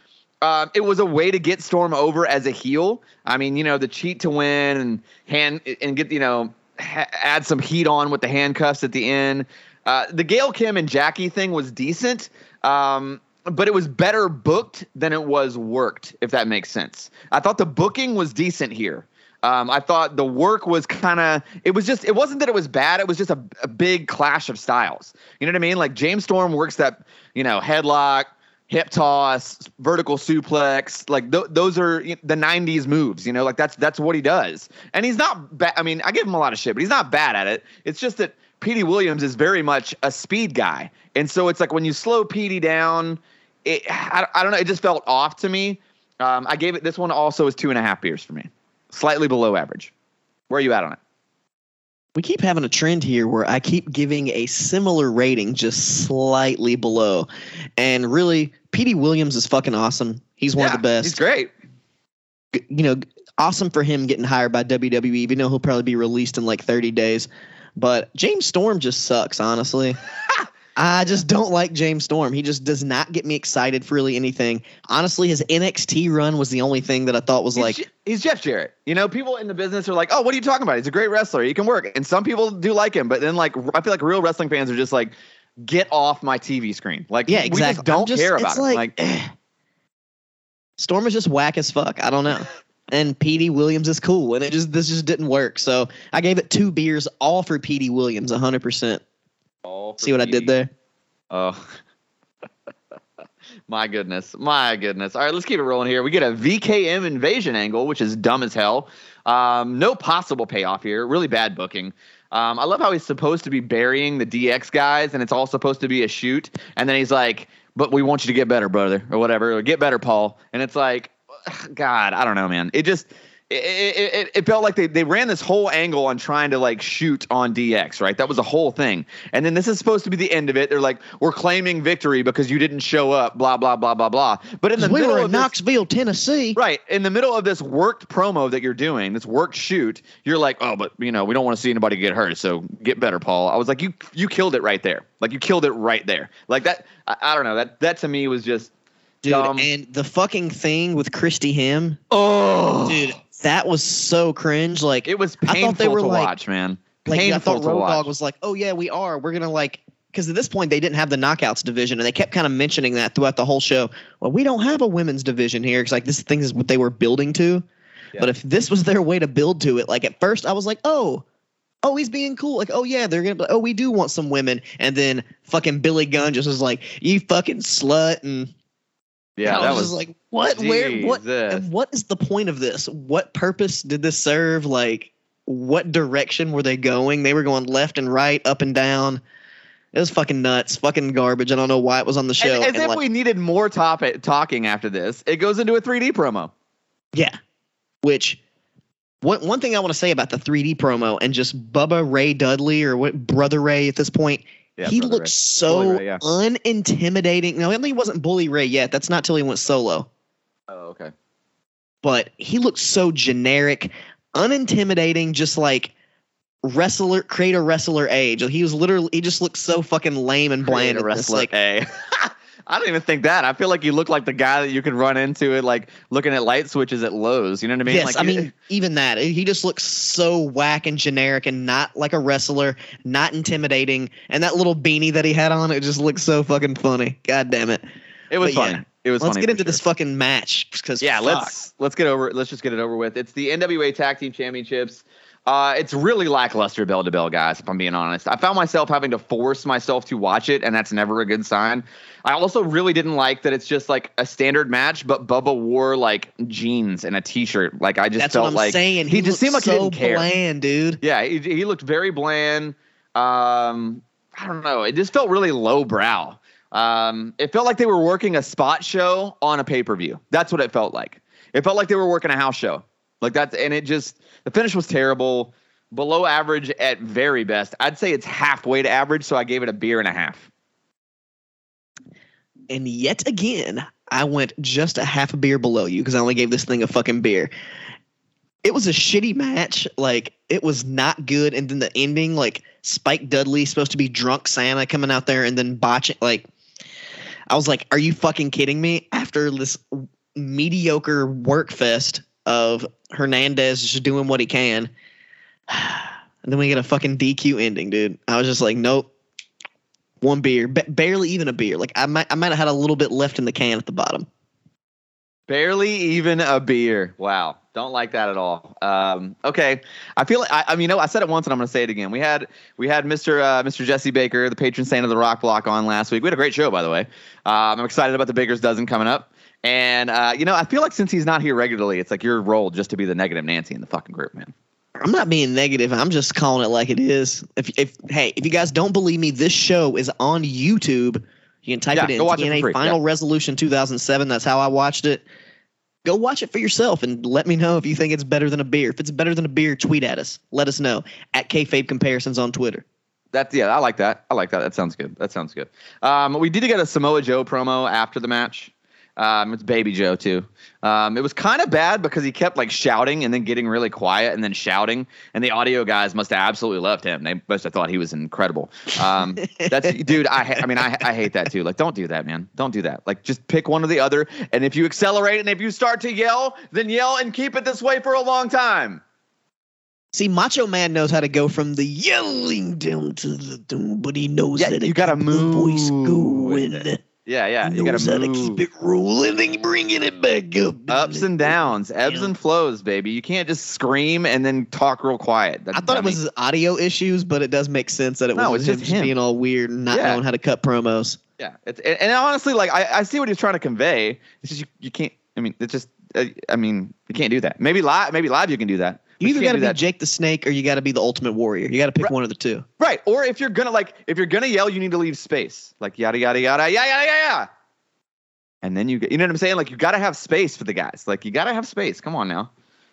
Um, it was a way to get Storm over as a heel. I mean, you know, the cheat to win and hand and get you know ha- add some heat on with the handcuffs at the end. Uh, the Gail Kim and Jackie thing was decent, um, but it was better booked than it was worked. If that makes sense, I thought the booking was decent here. Um, I thought the work was kind of. It was just. It wasn't that it was bad. It was just a, a big clash of styles. You know what I mean? Like James Storm works that you know headlock, hip toss, vertical suplex. Like th- those are the '90s moves. You know, like that's that's what he does. And he's not bad. I mean, I give him a lot of shit, but he's not bad at it. It's just that Petey Williams is very much a speed guy, and so it's like when you slow Petey down, it I, I don't know. It just felt off to me. Um, I gave it. This one also is two and a half beers for me, slightly below average. Where are you at on it? We keep having a trend here where I keep giving a similar rating, just slightly below. And really, Petey Williams is fucking awesome. He's one Yeah, of the best. He's great. you know, awesome for him getting hired by WWE, even though he'll probably be released in like 30 days. But James Storm just sucks, honestly. I just don't like James Storm. He just does not get me excited for really anything. Honestly, his NXT run was the only thing that I thought was he's like. He's Jeff Jarrett. You know, people in the business are like, oh, what are you talking about? He's a great wrestler. He can work. And some people do like him. But then, like, I feel like real wrestling fans are just like, get off my TV screen. Like, yeah, exactly. We just don't just, care about it. Like, like Storm is just whack as fuck. I don't know. and Petey Williams is cool. And it just, this just didn't work. So I gave it two beers all for Petey Williams, 100%. All See what me. I did there? Oh. My goodness. My goodness. All right, let's keep it rolling here. We get a VKM invasion angle, which is dumb as hell. Um, no possible payoff here. Really bad booking. Um, I love how he's supposed to be burying the DX guys, and it's all supposed to be a shoot. And then he's like, but we want you to get better, brother, or whatever, or get better, Paul. And it's like, God, I don't know, man. It just it, it, it, felt like they, they ran this whole angle on trying to like shoot on DX, right? That was the whole thing. And then this is supposed to be the end of it. They're like, we're claiming victory because you didn't show up, blah, blah, blah, blah, blah. But in the we middle were of in this, Knoxville, Tennessee. Right. In the middle of this worked promo that you're doing, this worked shoot, you're like, oh, but you know, we don't want to see anybody get hurt. So get better, Paul. I was like, you you killed it right there. Like you killed it right there. Like that. I, I don't know. That that to me was just Dude, dumb. and the fucking thing with Christy Hemme, oh, dude, that was so cringe. Like It was I painful thought they were to like- watch, man. Like Painful I thought Road watch. Dogg was like, "Oh yeah, we are. We're gonna like." Because at this point they didn't have the knockouts division, and they kept kind of mentioning that throughout the whole show. Well, we don't have a women's division here because like this thing is what they were building to. Yeah. But if this was their way to build to it, like at first I was like, "Oh, oh, he's being cool." Like, "Oh yeah, they're gonna." Oh, we do want some women, and then fucking Billy Gunn just was like, "You fucking slut," and yeah, I that was, was just like, "What? Where? What? What is the point of this? What purpose did this serve? Like, what direction were they going? They were going left and right, up and down. It was fucking nuts, fucking garbage. I don't know why it was on the show. As, as And, if like, we needed more topic talking after this. It goes into a 3D promo. yeah. Which one one thing I want to say about the 3D promo and just Bubba Ray Dudley or what Brother Ray at this point, Yeah, he Brother looked Ray. so Ray, yeah. unintimidating. No, he wasn't Bully Ray yet. That's not till he went solo. Oh, okay. but he looked so generic, unintimidating, just like wrestler, create a wrestler age. He was literally, he just looked so fucking lame and bland. Create a in this, wrestler Like, A. I don't even think that. I feel like you look like the guy that you could run into it, like looking at light switches at Lowe's. You know what I mean? yes, like, I mean, even that. He just looks so whack and generic and not like a wrestler, not intimidating. And that little beanie that he had on, it just looks so fucking funny. God damn it. it was but yeah, funny. It was Let's get into this fucking match because Yeah, let's let's get over. Let's just get it over with. It's the NWA Tag Team Championships. Uh, it's really lackluster bell to bell, guys. If I'm being honest, I found myself having to force myself to watch it, and that's never a good sign. I also really didn't like that it's just like a standard match, but Bubba wore like jeans and a t-shirt. Like I just That's felt what I'm like saying. he, just seemed like looked he didn't care. bland, dude. Yeah, he, he looked very bland. Um, I don't know. It just felt really lowbrow. Um, it felt like they were working a spot show on a pay per view. That's what it felt like. It felt like they were working a house show. Like that's and it just the finish was terrible, below average at very best. I'd say it's halfway to average, so I gave it a beer and a half. And yet again, I went just a half a beer below you because I only gave this thing a fucking beer. It was a shitty match. Like it was not good. And then the ending, like Spike Dudley supposed to be drunk Santa coming out there and then botching. Like I was like, "Are you fucking kidding me?" After this mediocre work fest of Hernandez just doing what he can, and then we get a fucking DQ ending, dude. I was just like, "Nope." One beer, ba- barely even a beer. Like I might, I might have had a little bit left in the can at the bottom. Barely even a beer. Wow. Don't like that at all. Um, okay. I feel like I, I mean, you know, I said it once and I'm going to say it again. We had we had Mr. Uh, Mr. Jesse Baker, the patron saint of the Rock Block, on last week. We had a great show, by the way. Um, I'm excited about the Baker's dozen coming up. And uh, you know, I feel like since he's not here regularly, it's like your role just to be the negative Nancy in the fucking group, man. I'm not being negative. I'm just calling it like it is. If, if hey, if you guys don't believe me, this show is on YouTube. You can type Yeah, it in watch it TNA. Final Yeah. Resolution 2007. That's how I watched it. Go watch it for yourself and let me know if you think it's better than a beer. If it's better than a beer, tweet at us. Let us know at kayfabe comparisons on Twitter. That's yeah, I like that. I like that. That sounds good. That sounds good. Um, we did get a Samoa Joe promo after the match. Um, it's Baby Joe too. Um, it was kind of bad because he kept like shouting and then getting really quiet and then shouting, and the audio guys must have absolutely loved him. They must have thought he was incredible. Um, that's dude. I ha- I mean I I hate that too. Like don't do that, man. Don't do that. Like just pick one or the other. And if you accelerate and if you start to yell, then yell and keep it this way for a long time. See, Macho Man knows how to go from the yelling down to the doom, but he knows Yeah, to you gotta voice move with going. Yeah, yeah. You how to keep it rolling and bringing it back up. Ups and downs, ebbs Yeah. and flows, baby. You can't just scream and then talk real quiet. That's I thought it was his audio issues, but it does make sense that it No, was him just just him. being all weird and not Yeah. knowing how to cut promos. Yeah, it's and, and honestly, like I, I see what he's trying to convey. It's just you, you can't. I mean, it's just. Uh, I mean, you can't do that. Maybe live. Maybe live you can do that. You either got to be that- Jake the Snake or you got to be the Ultimate Warrior. You got to pick Right. one of the two. right. Or if you're gonna like, if you're gonna yell, you need to leave space. Like yada yada yada yada yada yada. And then you get, you know what I'm saying? Like you got to have space for the guys. Like you got to have space. Come on now.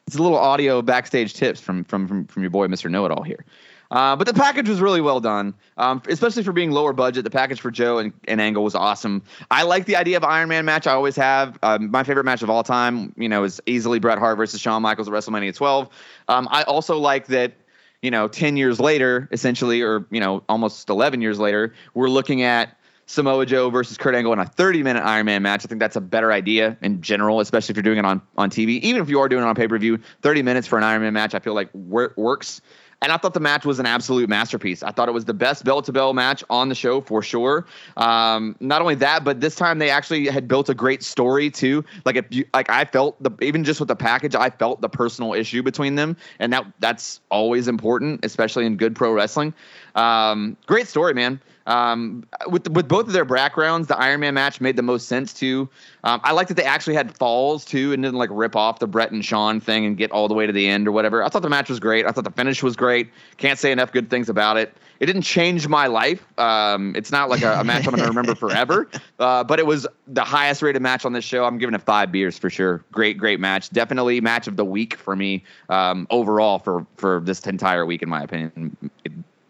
It's a little audio backstage tips from from from, from your boy Mr. Know It All here. Uh, but the package was really well done, um, especially for being lower budget. The package for Joe and, and Angle was awesome. I like the idea of Iron Man match. I always have. Um, my favorite match of all time, you know, is easily Bret Hart versus Shawn Michaels at WrestleMania 12. Um, I also like that, you know, 10 years later, essentially, or you know, almost 11 years later, we're looking at Samoa Joe versus Kurt Angle in a 30 minute Iron Man match. I think that's a better idea in general, especially if you're doing it on, on TV. Even if you are doing it on pay per view, 30 minutes for an Iron Man match, I feel like wor- works. And I thought the match was an absolute masterpiece. I thought it was the best bell to bell match on the show for sure. Um, not only that, but this time they actually had built a great story too. Like if you like, I felt the even just with the package, I felt the personal issue between them, and that that's always important, especially in good pro wrestling. Um, great story, man. Um, with with both of their backgrounds, the Iron Man match made the most sense too. Um, I like that they actually had falls too, and didn't like rip off the Bret and Shawn thing and get all the way to the end or whatever. I thought the match was great. I thought the finish was great. Can't say enough good things about it. It didn't change my life. Um, it's not like a, a match I'm going to remember forever, uh, but it was the highest rated match on this show. I'm giving it five beers for sure. Great, great match. Definitely match of the week for me um, overall for for this entire week, in my opinion.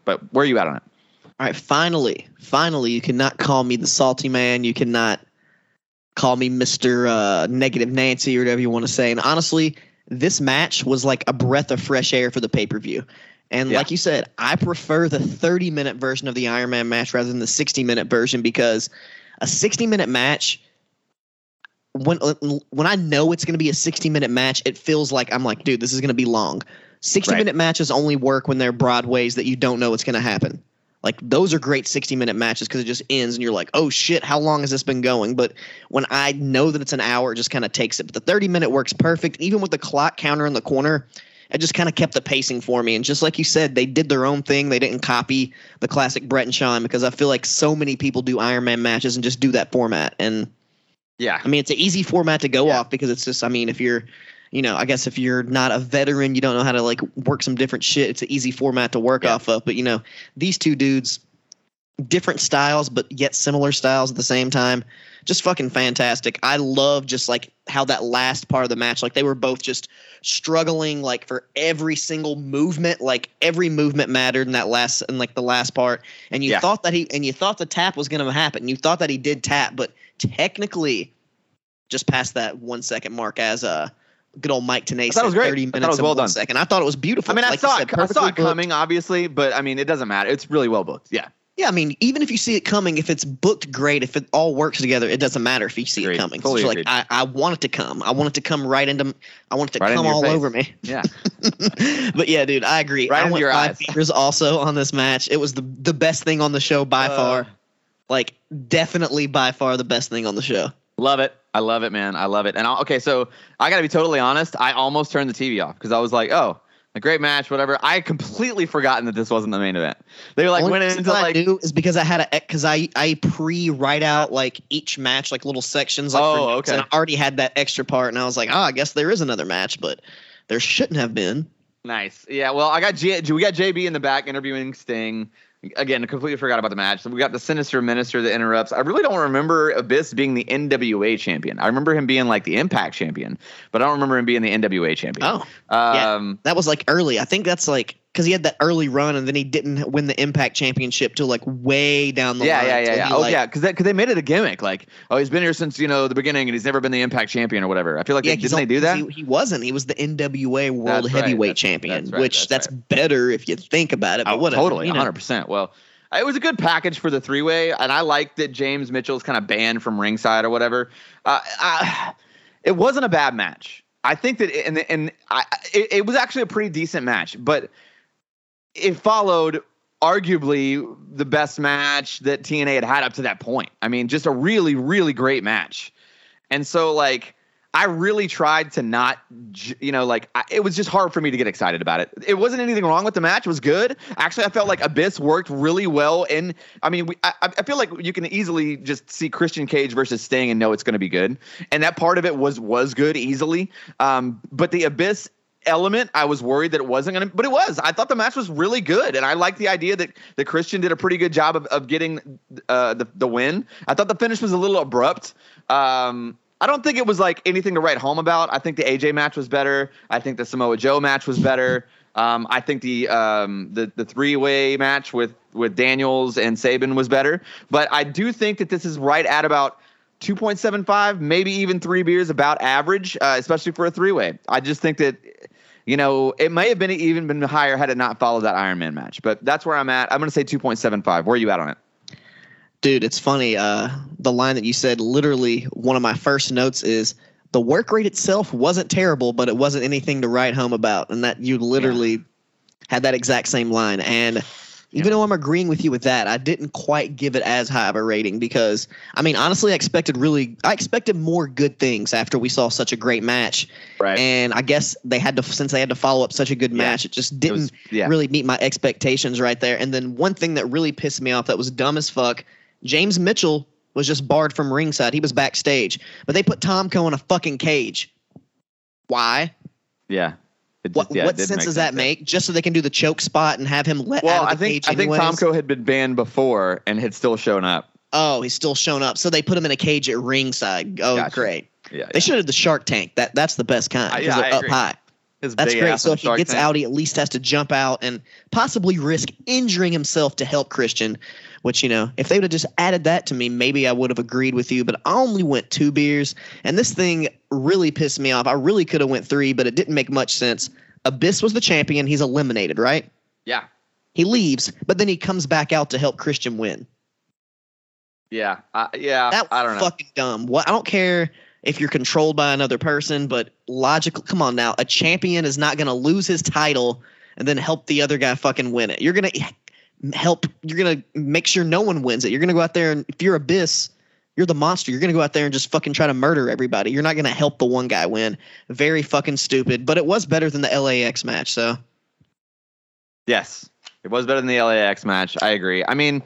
But where are you at on it? All right, finally, finally, you cannot call me the salty man. You cannot call me Mister uh, Negative Nancy or whatever you want to say. And honestly, this match was like a breath of fresh air for the pay per view. And Yeah. like you said, I prefer the 30 minute version of the Iron Man match rather than the 60 minute version because a 60 minute match. When when I know it's going to be a 60 minute match, it feels like I'm like, dude, this is going to be long. 60 Right. minute matches only work when they're broadways that you don't know what's going to happen. Like those are great 60 minute matches because it just ends and you're like, oh shit, how long has this been going? But when I know that it's an hour, it just kind of takes it. But the 30 minute works perfect. Even with the clock counter in the corner, it just kind of kept the pacing for me. And just like you said, they did their own thing. They didn't copy the classic Bret and Shawn because I feel like so many people do Iron Man matches and just do that format. And Yeah, I mean, it's an easy format to go Yeah. off because it's just, I mean, if you're, you know, I guess if you're not a veteran, you don't know how to like work some different shit. It's an easy format to work Yeah. off of. But you know, these two dudes, different styles, but yet similar styles at the same time. Just fucking fantastic. I love just like how that last part of the match, like they were both just struggling like for every single movement, like every movement mattered in that last in like the last part. And you Yeah. thought that he and you thought the tap was gonna happen. You thought that he did tap, but technically just past that one second mark as uh good old Mike Tenay it was great. 30 I thought minutes was well done. second. I thought it was beautiful. I mean, I Like saw said, it. I saw it booked. coming, obviously, but I mean, it doesn't matter. It's really well booked. Yeah, Yeah, I mean, even if you see it coming, if it's booked great, if it all works together, it doesn't matter if you see Agreed. it coming. Fully it's like. I, I want it to come. I want it to come right into. I want it to Right come all face. over me. yeah. but yeah, dude, I agree. Right I went your five eyes. also on this match. It was the the best thing on the show by Uh. far. Like definitely by far the best thing on the show. Love it. I love it, man. I love it. And I'll, okay, so I got to be totally honest. I almost turned the TV off because I was like, oh, a great match, whatever. I had completely forgotten that this wasn't the main event. They like Only went into I like, knew is because I had a because I I pre write out like each match like little sections like Oh, okay. and I already had that extra part and I was like oh I guess there is another match but there shouldn't have been nice. Yeah. Well, I got G- we got JB in the back interviewing Sting. Again, I completely forgot about the match. So we got the Sinister Minister that interrupts. I really don't remember Abyss being the NWA champion. I remember him being like the Impact champion, but I don't remember him being the NWA champion. oh yeah. Um, that was like early I think that's like because he had that early run and then he didn't win the Impact Championship till like way down the yeah, line. yeah, yeah, yeah. he, Oh, like- yeah, because because they made it a gimmick. Like, oh, he's been here since you know the beginning, and he's never been the Impact champion or whatever. I feel like Yeah, they, didn't they do that? He, he wasn't. He was the NWA World That's right, Heavyweight that's- Champion, that's right, which that's that's, better if you think about it. But Oh, whatever, totally, you know. 100%. Well, it was a good package for the three way, and I like that James Mitchell's kind of banned from ringside or whatever. Uh, I, it wasn't a bad match. I think that, and and I, it, it was actually a pretty decent match, but it followed arguably the best match that TNA had had up to that point. I mean, just a really, really great match. And so, like, I really tried to not, you know, like I, it was just hard for me to get excited about it. It wasn't anything wrong with the match; it was good. Actually, I felt like Abyss worked really well. And I mean, we, I, I feel like you can easily just see Christian Cage versus Sting and know it's going to be good. And that part of it was was good easily. Um, but the Abyss element, I was worried that it wasn't going to, but it was. I thought the match was really good, and I like the idea that that Christian did a pretty good job of, of getting uh, the the win. I thought the finish was a little abrupt. Um, I don't think it was like anything to write home about. I think the AJ match was better. I think the Samoa Joe match was better. Um, I think the um, the the three way match with with Daniels and Sabin was better. But I do think that this is right at about 2.75, maybe even three beers, about average, uh, especially for a three way. I just think that you know, it may have been even been higher had it not followed that Iron Man match. But that's where I'm at. I'm going to say 2.75. Where are you at on it? Dude, it's funny. Uh, the line that you said, literally, one of my first notes is the work rate itself wasn't terrible, but it wasn't anything to write home about. And that you literally had that exact same line. And even though I'm agreeing with you with that, I didn't quite give it as high of a rating because, I mean, honestly, I expected really, I expected more good things after we saw such a great match. Right. And I guess they had to, since they had to follow up such a good Yeah. match, it just didn't was- yeah. really meet my expectations right there. And then one thing that really pissed me off that was dumb as fuck, James Mitchell was just barred from ringside. He was backstage, but they put Tomko in a fucking cage. Why? Yeah. Just- What yeah, what sense does that make? Just so they can do the choke spot and have him let Well, out I of the think cage I think anyways? Tomko had been banned before and had still shown up. Oh, he's still shown up. So they put him in a cage at ringside. Oh, Gotcha. great. Yeah. They should have the Shark Tank. That that's the best kind because yeah, they're I up agree. high. His That's great. So if he gets Tank. out, he at least has to jump out and possibly risk injuring himself to help Christian. Which you know, if they would have just added that to me, maybe I would have agreed with you. But I only went two beers, and this thing really pissed me off. I really could have went three, but it didn't make much sense. Abyss was the champion. He's eliminated, right? Yeah. He leaves, but then he comes back out to help Christian win. Yeah. Uh, yeah. That I don't know. fucking dumb. What I don't care if you're controlled by another person, but logical. Come on now, a champion is not going to lose his title and then help the other guy fucking win it. You're gonna help. You're gonna make sure no one wins it. You're gonna go out there and if you're Abyss, you're the monster. You're gonna go out there and just fucking try to murder everybody. You're not gonna help the one guy win. Very fucking stupid. But it was better than the LAX match. So Yes. It was better than the LAX match. I agree. I mean,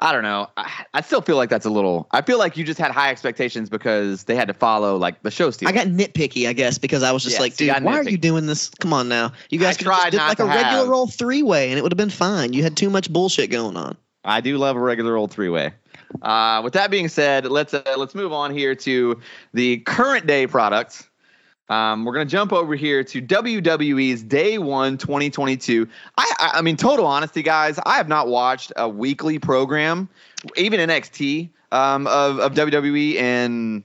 I don't know. I, I still feel like that's a little. I feel like you just had high expectations because they had to follow like the show steal. I got nitpicky, I guess, because I was just Yes, like, dude, why are you doing this? Come on now. You guys could have did like a regular have- roll three way and it would have been fine. You had too much bullshit going on. I do love a regular old three way. Uh, with that being said, let's uh, let's move on here to the current day product. Um, we're gonna jump over here to WWE's Day One 2022. I, I I mean, total honesty, guys, I have not watched a weekly program, even NXT um, of of WWE in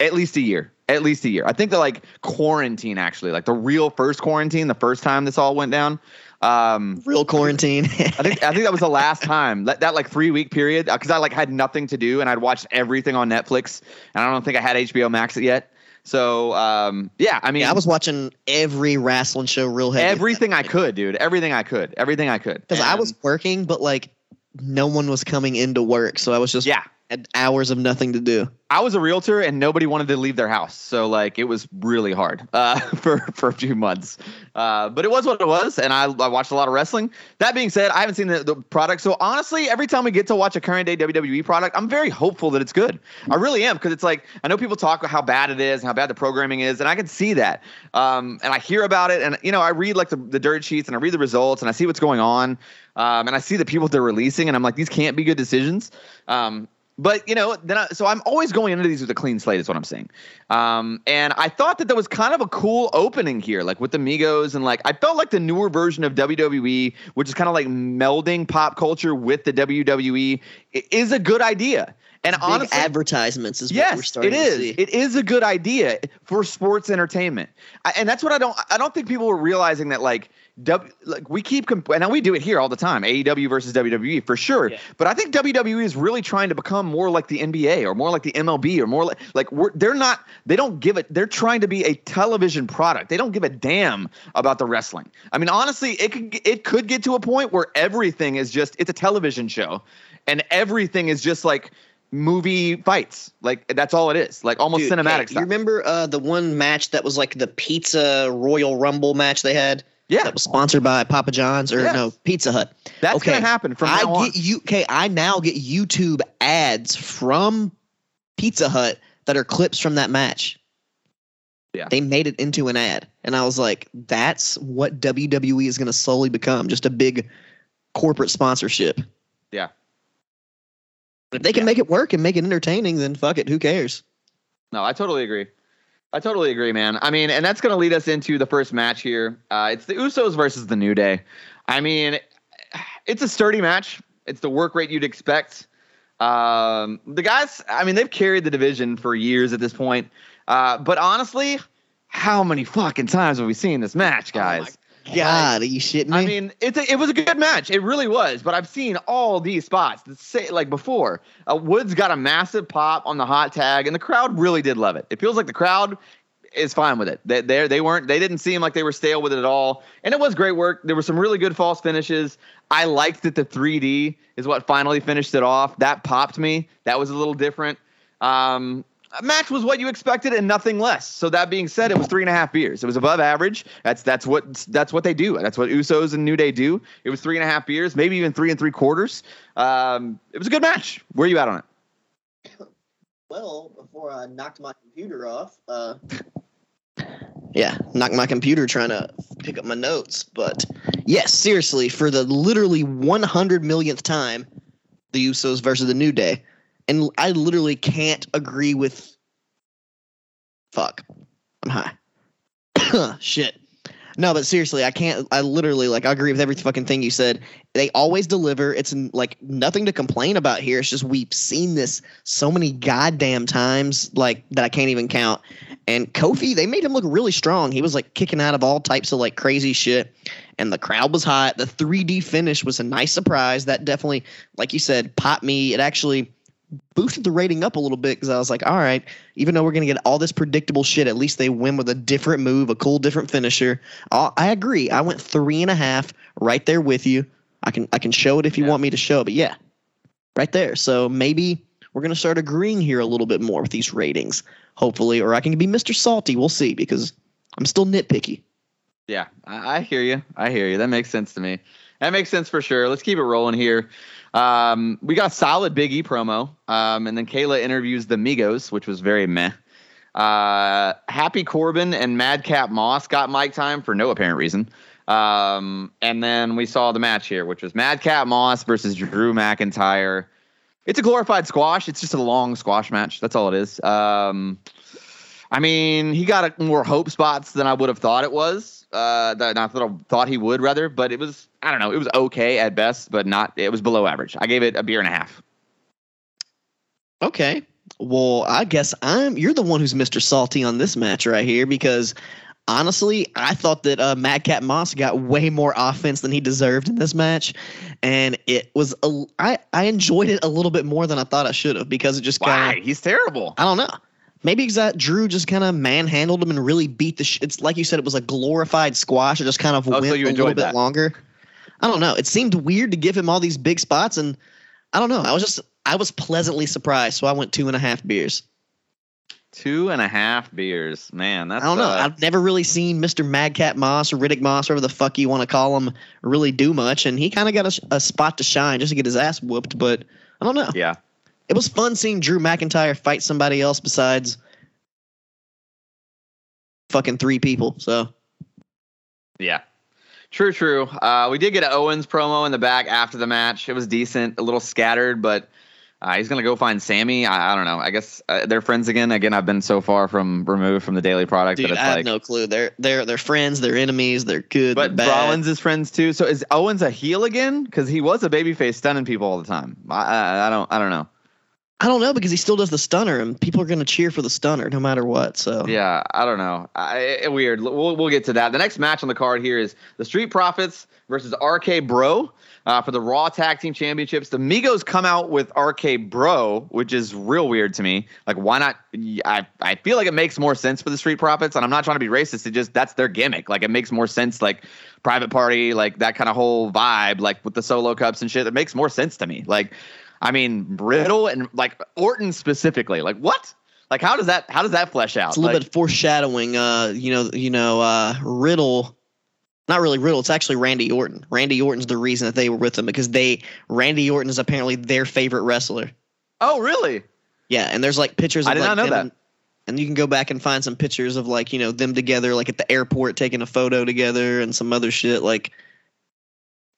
at least a year. At least a year. I think the like quarantine actually, like the real first quarantine, the first time this all went down. Um, Real quarantine. I think I think that was the last time that, that like three week period because I like had nothing to do and I'd watched everything on Netflix and I don't think I had HBO Max yet. So um, yeah, I mean, yeah, I was watching every wrestling show real heavy. everything I could, dude. Everything I could. Everything I could. because I was working, but like no one was coming into work, so I was just yeah. Hours of nothing to do. I was a realtor and nobody wanted to leave their house, so like it was really hard uh, for for a few months. Uh, but it was what it was, and I, I watched a lot of wrestling. That being said, I haven't seen the, the product, so honestly, every time we get to watch a current day WWE product, I'm very hopeful that it's good. I really am because it's like I know people talk about how bad it is and how bad the programming is, and I can see that. Um, and I hear about it, and you know, I read like the, the dirt sheets and I read the results and I see what's going on, um, and I see the people they're releasing, and I'm like, these can't be good decisions. Um, But you know, then I, so I'm always going into these with a clean slate, is what I'm saying. Um, and I thought that that was kind of a cool opening here, like with the Migos, and like I felt like the newer version of WWE, which is kind of like melding pop culture with the WWE, is a good idea. And Big honestly, advertisements is what we're yes, starting it to is. see. It is a good idea for sports entertainment, I, and that's what I don't. I don't think people are realizing that like. W, like we keep comp- and we do it here all the time AEW versus WWE for sure. Yeah. but I think WWE is really trying to become more like the NBA or more like the MLB or more like like we're, they're not they don't give it they're trying to be a television product. They don't give a damn about the wrestling. I mean honestly it could it could get to a point where everything is just it's a television show and everything is just like movie fights. Like that's all it is. Like almost Dude, cinematic hey, You remember uh, the one match that was like the Pizza Royal Rumble match they had? Yeah That was sponsored by Papa John's or Yes. no Pizza Hut. that's okay, gonna happen from I now on get you. Okay, I now get YouTube ads from Pizza Hut that are clips from that match. Yeah. They made it into an ad, and I was like, "That's what WWE is going to slowly become—just a big corporate sponsorship." Yeah. If they can Yeah. make it work and make it entertaining, then fuck it. Who cares? No, I totally agree. I totally agree, man. I mean, and that's going to lead us into the first match here. Uh, it's the Usos versus the New Day. I mean, it's a sturdy match. It's the work rate you'd expect. Um, the guys, I mean, they've carried the division for years at this point. Uh, but honestly, how many fucking times have we seen this match, guys? God, are you shitting me? I mean, it's a, it was a good match. It really was. But I've seen all these spots say like before. Uh, Woods got a massive pop on the hot tag, and the crowd really did love it. It feels like the crowd is fine with it. They they they weren't they didn't seem like they were stale with it at all. And it was great work. There were some really good false finishes. I liked that the 3D is what finally finished it off. That popped me. That was a little different. Um, match was what you expected and nothing less. So that being said, it was three and a half beers. It was above average. That's that's what that's what they do. That's what Usos and New Day do. It was three and a half beers, maybe even three and three quarters. Um, it was a good match. Where are you at on it? Well, before I knocked my computer off, uh, yeah, knocked my computer trying to pick up my notes. But yes, seriously, for the literally 100 millionth time, the Usos versus the New Day, and I literally can't agree with. Fuck, I'm high. Shit. No, but seriously, I can't. I literally like. I agree with every fucking thing you said. They always deliver. It's like nothing to complain about here. It's just we've seen this so many goddamn times, like that I can't even count. And Kofi, they made him look really strong. He was like kicking out of all types of like crazy shit, and the crowd was hot. The 3D finish was a nice surprise. That definitely, like you said, popped me. It actually boosted the rating up a little bit because I was like, all right, even though we're gonna get all this predictable shit, at least they win with a different move, a cool different finisher. I I agree. I went three and a half, right there with you. I can I can show it if you Yeah. want me to show it, but yeah, right there. So maybe we're gonna start agreeing here a little bit more with these ratings, hopefully, or I can be Mr. Salty. We'll see because I'm still nitpicky. Yeah, I, I hear you. I hear you. That makes sense to me. That makes sense for sure. Let's keep it rolling here. Um, we got a solid Big E promo, um, and then Kayla interviews the Migos, which was very meh. Uh, Happy Corbin and Madcap Moss got mic time for no apparent reason. Um, and then we saw the match here, which was Madcap Moss versus Drew McIntyre. It's a glorified squash. It's just a long squash match. That's all it is. Um, I mean, he got a, more hope spots than I would have thought it was. Uh, that not that I thought he would rather, but it was. I don't know. It was okay at best, but not. It was below average. I gave it a beer and a half. Okay. Well, I guess I'm you're the one who's Mr. Salty on this match right here because honestly, I thought that uh, Madcap Moss got way more offense than he deserved in this match, and it was a, I I enjoyed it a little bit more than I thought I should have because it just Why? kind of He's terrible. I don't know. Maybe because that Drew just kind of manhandled him and really beat the. Sh- it's like you said, it was a glorified squash. It just kind of Oh, so went you a little enjoyed bit that. longer. I don't know. It seemed weird to give him all these big spots, and I don't know. I was just I was pleasantly surprised, so I went two and a half beers. Two and a half beers, man. That's I don't know. uh, I've never really seen Mr. Madcap Moss or Riddick Moss, whatever the fuck you want to call him, really do much, and he kind of got a, a spot to shine just to get his ass whooped. But I don't know. yeah. It was fun seeing Drew McIntyre fight somebody else besides fucking three people. So Yeah. True, true. Uh, we did get an Owens promo in the back after the match. It was decent, a little scattered, but Uh, he's gonna go find Sammy. I, I don't know. I guess uh, they're friends again. Again, I've been so far from removed from the daily product Dude, that it's I have like. no clue. They're they're they're friends. They're enemies. They're good. but they're bad. Rollins is friends too. So is Owens a heel again? Because he was a babyface stunning people all the time. I, I, I don't. I don't know. I don't know because he still does the stunner, and people are going to cheer for the stunner no matter what. So Yeah, I don't know. I, weird. We'll, we'll get to that. The next match on the card here is the Street Profits versus RK Bro uh, for the Raw Tag Team Championships. The Migos come out with RK Bro, which is real weird to me. Like, why not? I, I feel like it makes more sense for the Street Profits, and I'm not trying to be racist. It just that's their gimmick. Like, it makes more sense. Like, private party, like that kind of whole vibe, like with the solo cups and shit. It makes more sense to me. Like, I mean, Riddle and like Orton specifically. Like, what? Like, how does that how does that flesh out? it's a little Like- bit foreshadowing. Uh, you know, you know, uh, Riddle. Not really Riddle. It's actually Randy Orton. Randy Orton's the reason that they were with him because they Randy Orton is apparently their favorite wrestler. Oh, really? Yeah, and there's like pictures. Of, I did like, not know that. And, and you can go back and find some pictures of like you know them together, like at the airport taking a photo together, and some other shit. Like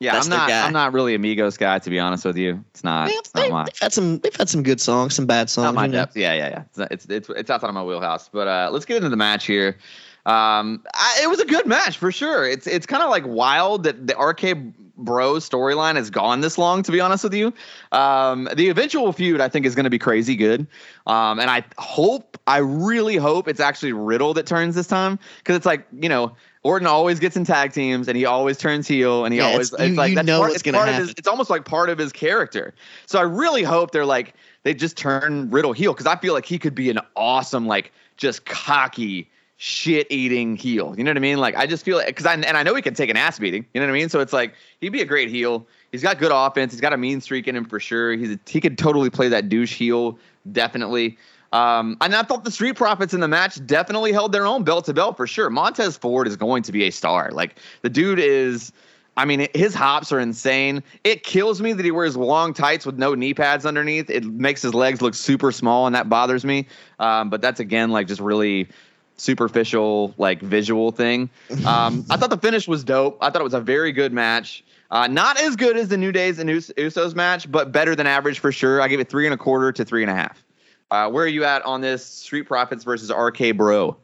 Yeah, That's I'm not. I'm not really a Migos guy, to be honest with you. It's not. they, It's not my. have had some. They've had some good songs, some bad songs. Not my know? depth. Yeah, yeah, yeah. It's, not- it's it's it's outside of my wheelhouse. But uh, let's get into the match here. Um, I, it was a good match for sure. It's it's kind of like wild that the RK Bro storyline has gone this long. To be honest with you, um, the eventual feud I think is going to be crazy good. Um, and I hope, I really hope it's actually Riddle that turns this time because it's like you know. Orton always gets in tag teams and he always turns heel and he Yeah, always it's- you- like you that's know part, what's it's part of his it's almost like part of his character. So I really hope they're like they just turn Riddle heel because I feel like he could be an awesome like just cocky shit eating heel. You know what I mean? Like I just feel like because I and I know he can take an ass beating. You know what I mean? So it's like he'd be a great heel. He's got good offense. He's got a mean streak in him for sure. He's a, he could totally play that douche heel definitely. Um, and I thought the Street Profits in the match definitely held their own belt to belt for sure. Montez Ford is going to be a star. Like the dude is. I mean, his hops are insane. It kills me that he wears long tights with no knee pads underneath. It makes his legs look super small, and that bothers me. Um, but that's again like just really superficial, like visual thing. Um, I thought the finish was dope. I thought it was a very good match. Uh, not as good as the New Days and Us- Usos match, but better than average for sure. I give it three and a quarter to three and a half. Uh, where are you at on this Street Profits versus RK Bro?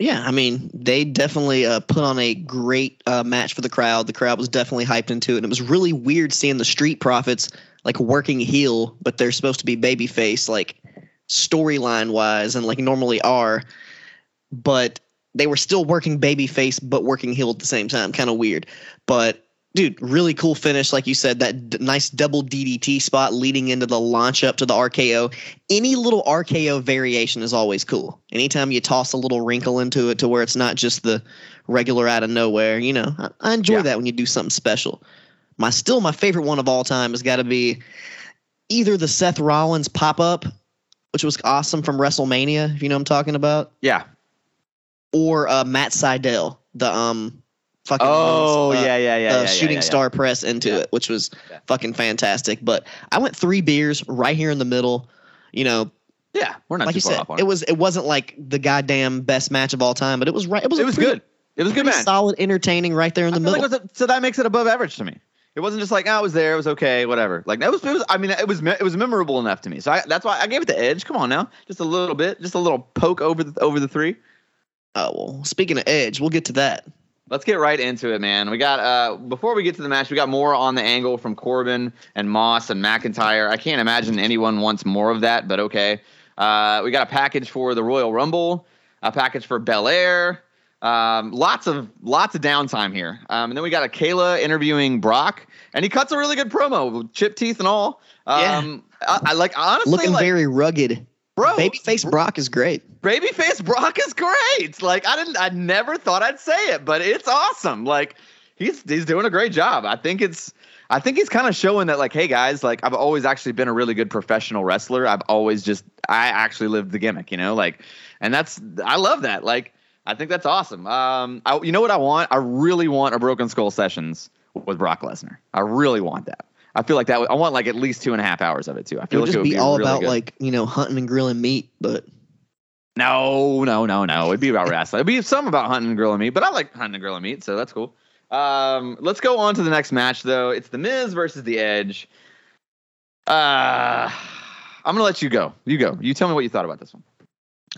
Yeah, I mean, they definitely uh, put on a great uh, match for the crowd. The crowd was definitely hyped into it. And it was really weird seeing the Street Profits like working heel, but they're supposed to be babyface, like storyline wise, and like normally are. But they were still working babyface, but working heel at the same time. Kind of weird. But dude, really cool finish. Like you said, that d- nice double DDT spot leading into the launch up to the RKO. Any little RKO variation is always cool. Anytime you toss a little wrinkle into it to where it's not just the regular out of nowhere, you know, I, I enjoy Yeah. that when you do something special. My still my favorite one of all time has got to be either the Seth Rollins pop up, which was awesome from WrestleMania, if you know what I'm talking about, Yeah. or uh, Matt Sydal, the um fucking Oh uh, yeah, yeah, yeah. uh, yeah, shooting yeah, yeah. star press into it, which was fucking fantastic. But I went three beers right here in the middle. You know, Yeah, we're not like you far said, it was it wasn't like the goddamn best match of all time, but it was right. It was It was pretty- good. It was good match. solid, entertaining, right there in the middle. like a- so that makes it above average to me. It wasn't just like oh, I was there, it was okay, whatever. Like that was, it was. I mean, it was it was memorable enough to me. So I, that's why I gave it the edge. Come on now, just a little bit, just a little poke over the over the three. oh well, speaking of Edge, we'll get to that. Let's get right into it, man. We got uh before we get to the match, we got more on the angle from Corbin and Moss and McIntyre. I can't imagine anyone wants more of that, but okay. Uh, we got a package for the Royal Rumble, a package for Bel Air. Um, lots of lots of downtime here. Um, and then we got a Kayla interviewing Brock, and he cuts a really good promo, with chip teeth and all. Um, I, I like honestly Looking like, very rugged. Bro, Babyface Brock is great. babyface Brock is great. Like I didn't, I never thought I'd say it, but it's awesome. Like he's he's doing a great job. I think it's, I think he's kind of showing that like, hey guys, like I've always actually been a really good professional wrestler. I've always just, I actually lived the gimmick, you know, like, and that's, I love that. Like I think that's awesome. Um, I, you know what I want? I really want a Broken Skull sessions with Brock Lesnar. I really want that. I feel like that. Would, I want like at least two and a half hours of it too. I It feel would like just it would be, be all really about good. like you know hunting and grilling meat, but No, no, no, no. It'd be about wrestling. It'd be some about hunting and grilling meat, but I like hunting and grilling meat, so that's cool. Um, let's go on to the next match, though. It's The Miz versus The Edge. Uh, I'm gonna let you go. You go. You tell me what you thought about this one.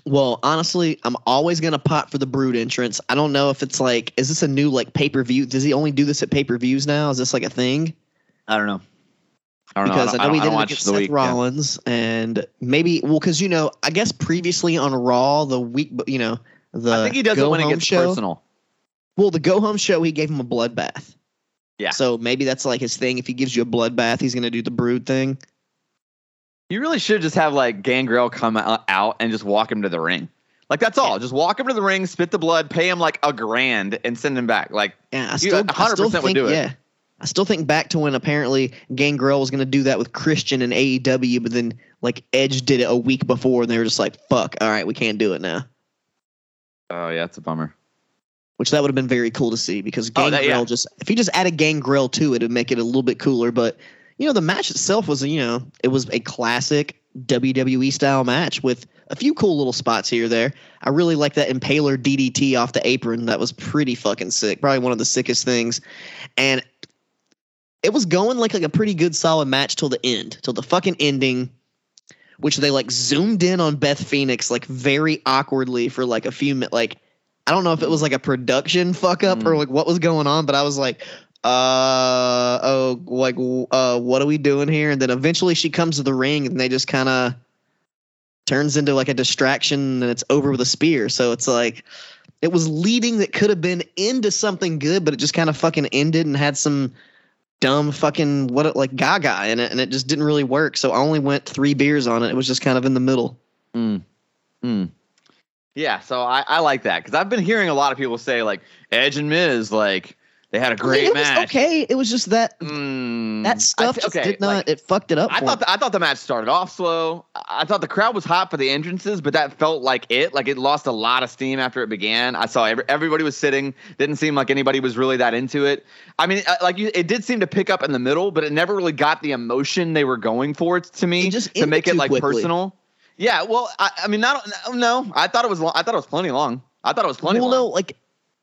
Well, honestly, I'm always gonna pot for the Brood entrance. I don't know if it's like, is this a new like pay per view? Does he only do this at pay per views now? Is this like a thing? I don't know. I don't because know. I know, don't- he don't did it against Seth week, yeah. Rollins, and maybe well, because you know, I guess previously on Raw the week, you know, the I think he does it Go when it Home gets show. personal. Well, the Go Home show, he gave him a bloodbath. Yeah. So maybe that's like his thing. If he gives you a bloodbath, he's gonna do the Brood thing. You really should just have like Gangrel come out and just walk him to the ring. Like that's all. Just walk him to the ring, spit the blood, pay him like a grand, and send him back. Like Yeah, I still, I 100% still would think, do it. yeah. I still think back to when apparently Gangrel was going to do that with Christian and AEW, but then like Edge did it a week before, and they were just like, "Fuck, all right, we can't do it now." oh yeah, it's a bummer. Which that would have been very cool to see because Oh, Gangrel that- yeah. just if he just added Gangrel to it, it'd make it a little bit cooler. But you know, the match itself was you know it was a classic WWE style match with a few cool little spots here or there. I really like that Impaler DDT off the apron. That was pretty fucking sick. Probably one of the sickest things. And it was going like like a pretty good solid match till the end, till the fucking ending, which they like zoomed in on Beth Phoenix like very awkwardly for like a few minutes. Like I don't know if it was like a production fuck up or Mm. like what was going on, but I was like, uh oh, like uh what are we doing here? And then eventually she comes to the ring and they just kind of turns into like a distraction and it's over with a spear. So it's like it was leading that could have been into something good, but it just kind of fucking ended and had some dumb fucking what like gaga in it and it just didn't really work. So I only went three beers on it. It was just kind of in the middle. Mm. Mm. Yeah, so I, I like that because I've been hearing a lot of people say like Edge and Miz like they had a great it match. was okay. It was just that Mm, that I stuff just okay, did not like, it fucked it up. I thought the, I thought the match started off slow. I I thought the crowd was hot for the entrances, but that felt like it. Like it lost a lot of steam after it began. I saw every, everybody was sitting. Didn't seem like anybody was really that into it. I mean, uh, like you, it did seem to pick up in the middle, but it never really got the emotion they were going for it to me It just to make ended it like quickly. personal. Yeah, well, I, I mean, not no. I thought it was. Long, I thought it was plenty long. I thought it was plenty well, long. no, like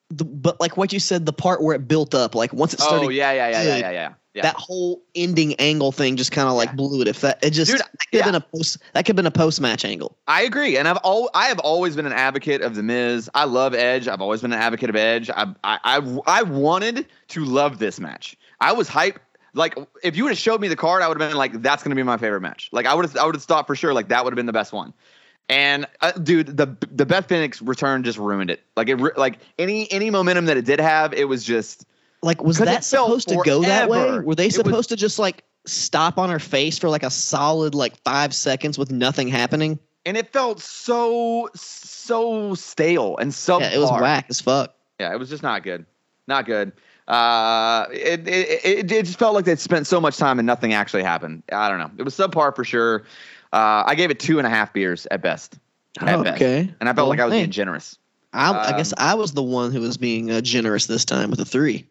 the, but like what you said, the part where it built up, like once it started, oh yeah, yeah, yeah, yeah, yeah, yeah. yeah. that whole ending angle thing just kind of like Yeah. blew it. If that it just Dude, that could have yeah. been a post that could have been a post match angle. I agree, and I've all I have always been an advocate of the Miz. I love Edge. I've always been an advocate of Edge. I I I, I wanted to love this match. I was hype. Like if you would have showed me the card, I would have been like, "That's going to be my favorite match." Like I would have I would have thought for sure like that would have been the best one. And uh, dude, the the Beth Phoenix return just ruined it. Like it like any any momentum that it did have, it was just Like was that supposed to go that way? Were they It was- supposed to just like stop on her face for like a solid like five seconds with nothing happening? and it felt so so stale and so Yeah, it was whack as fuck. Yeah, it was just not good. Not good. Uh, it, it, it, it just felt like they'd spent so much time and nothing actually happened. I don't know. It was subpar for sure. Uh, I gave it two and a half beers at best. At best. okay. And I felt Well, like I was hey. being generous. I, I guess Um, I was the one who was being uh, generous this time with a three.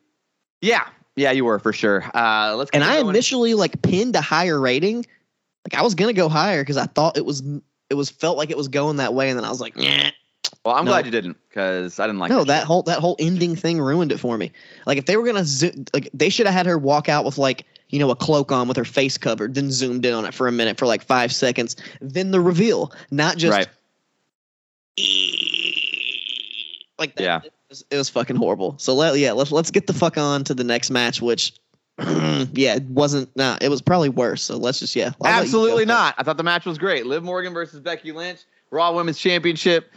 Yeah. Yeah, you were for sure. Uh, let's And I initially like pinned a higher rating. Like I was gonna go higher because I thought it was it was felt like it was going that way, and then I was like, yeah. Well, I'm No. glad you didn't because I didn't like no, that that whole that whole ending thing ruined it for me. Like if they were gonna zo- like they should have had her walk out with like you know a cloak on with her face covered, then zoomed in on it for a minute for like five seconds, then the reveal, not just Right. like that. Yeah. It was, it was fucking horrible. So let yeah let's let's get the fuck on to the next match, which yeah it wasn't nah it was probably worse. So let's just yeah I'll Absolutely not. I thought the match was great. Liv Morgan versus Becky Lynch, Raw Women's Championship.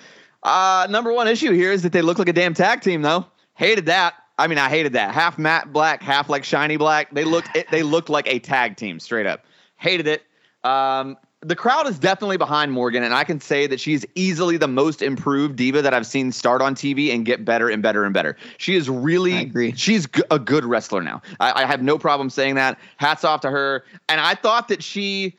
Uh, number one issue here is that they look like a damn tag team, though. Hated that. I mean, I hated that. Half matte black, half like shiny black. They looked it, they looked like a tag team, straight up. Hated it. Um, the crowd is definitely behind Morgan, and I can say that she's easily the most improved diva that I've seen start on TV and get better and better and better. She is really, I agree. she's g- a good wrestler now. I, I have no problem saying that. Hats off to her. And I thought that she,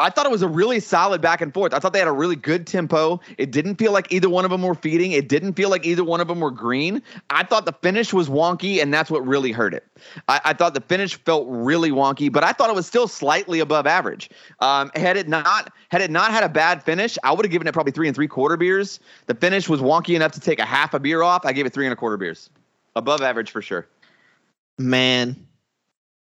I thought it was a really solid back and forth. I thought they had a really good tempo. It didn't feel like either one of them were feeding. It didn't feel like either one of them were green. I thought the finish was wonky, and that's what really hurt it. I, I thought the finish felt really wonky, but I thought it was still slightly above average. Um, had it not had it not had a bad finish, I would have given it probably three and three quarter beers. The finish was wonky enough to take a half a beer off. I gave it three and a quarter beers, above average for sure. man.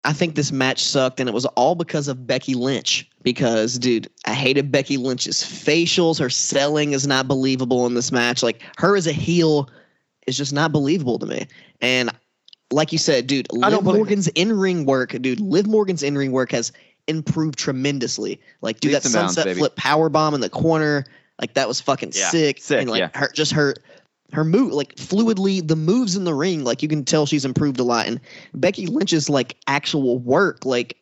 I think this match sucked, and it was all because of Becky Lynch. Because, dude, I hated Becky Lynch's facials. Her selling is not believable in this match. Like her as a heel is just not believable to me. And like you said, dude, Liv don't believe it. Morgan's in ring work, dude. Liv Morgan's in ring work has improved tremendously. Like, dude, Leaps that and bounds, sunset flip power bomb in the corner, like that was fucking Yeah, sick. sick, And like yeah. her, just her, her move, like fluidly, the moves in the ring, like you can tell she's improved a lot. And Becky Lynch's like actual work, like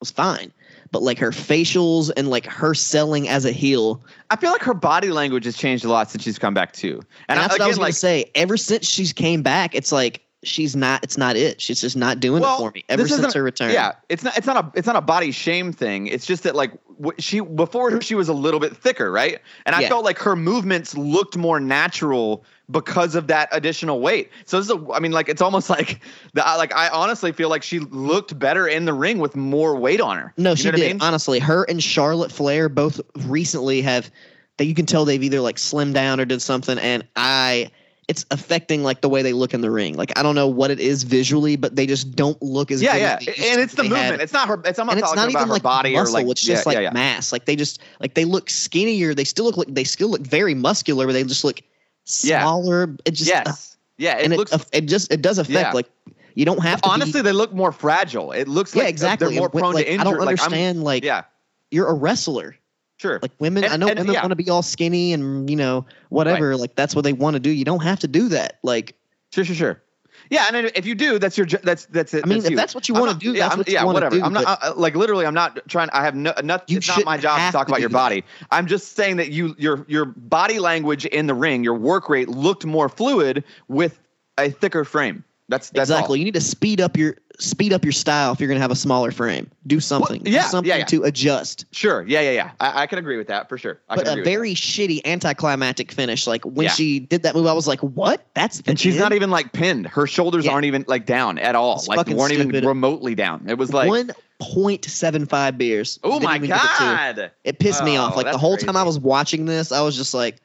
was fine, but like her facials and like her selling as a heel. I feel like her body language has changed a lot since she's come back too. And, And, I, that's what I was again, gonna say. Ever since she's came back, it's like she's not. It's not it. She's just not doing Well, it for me. Ever since her return. Yeah, it's not it's not a it's not a body shame thing. It's just that like she before she was a little bit thicker, right? And I Yeah. felt like her movements looked more natural because of that additional weight. So this is a, I mean like it's almost like the like I honestly feel like she looked better in the ring with more weight on her. No, You she what I did. mean? Honestly, her and Charlotte Flair both recently have that you can tell they've either like slimmed down or did something, and I it's affecting like the way they look in the ring. Like I don't know what it is visually, but they just don't look as Yeah, good yeah, and it's the they had. movement. It's not her. It's I'm not it's talking not about even her like body muscle. or like it's just yeah, like yeah, yeah. mass. Like they just like they look skinnier. They still look like they still look very muscular, but they just look smaller. It just uh, yes, yeah. It and looks it, it just it does affect like you don't have to be- honestly they look more fragile. It looks yeah like exactly they're more prone like, to injury. I don't like, understand like yeah, you're a wrestler sure. like women And- I know and- women yeah. want to be all skinny and you know whatever like that's what they want to do you don't have to do that like Sure, sure, sure. Yeah, and if you do, that's your that's that's it. I mean, that's if you. that's what you wanna do, yeah, what you yeah, whatever. do, I'm not uh, like literally. I'm not trying. I have no. Not, it's not my job to talk to about your that. body. I'm just saying that you your your body language in the ring, your work rate looked more fluid with a thicker frame. That's that's all. exactly you need to speed up your speed up your style if you're gonna have a smaller frame do something yeah, do something yeah, yeah. to adjust Sure. Yeah, yeah, yeah. I, I can agree with that for sure. I but a very shitty anticlimactic finish like when she did that move I was like what that's And she's end? not even like pinned. Her shoulders aren't even like down at all. It's like weren't even remotely down. It was like, 1.75 beers oh my get it god. it pissed me Oh, off like the whole time I was watching this I was just like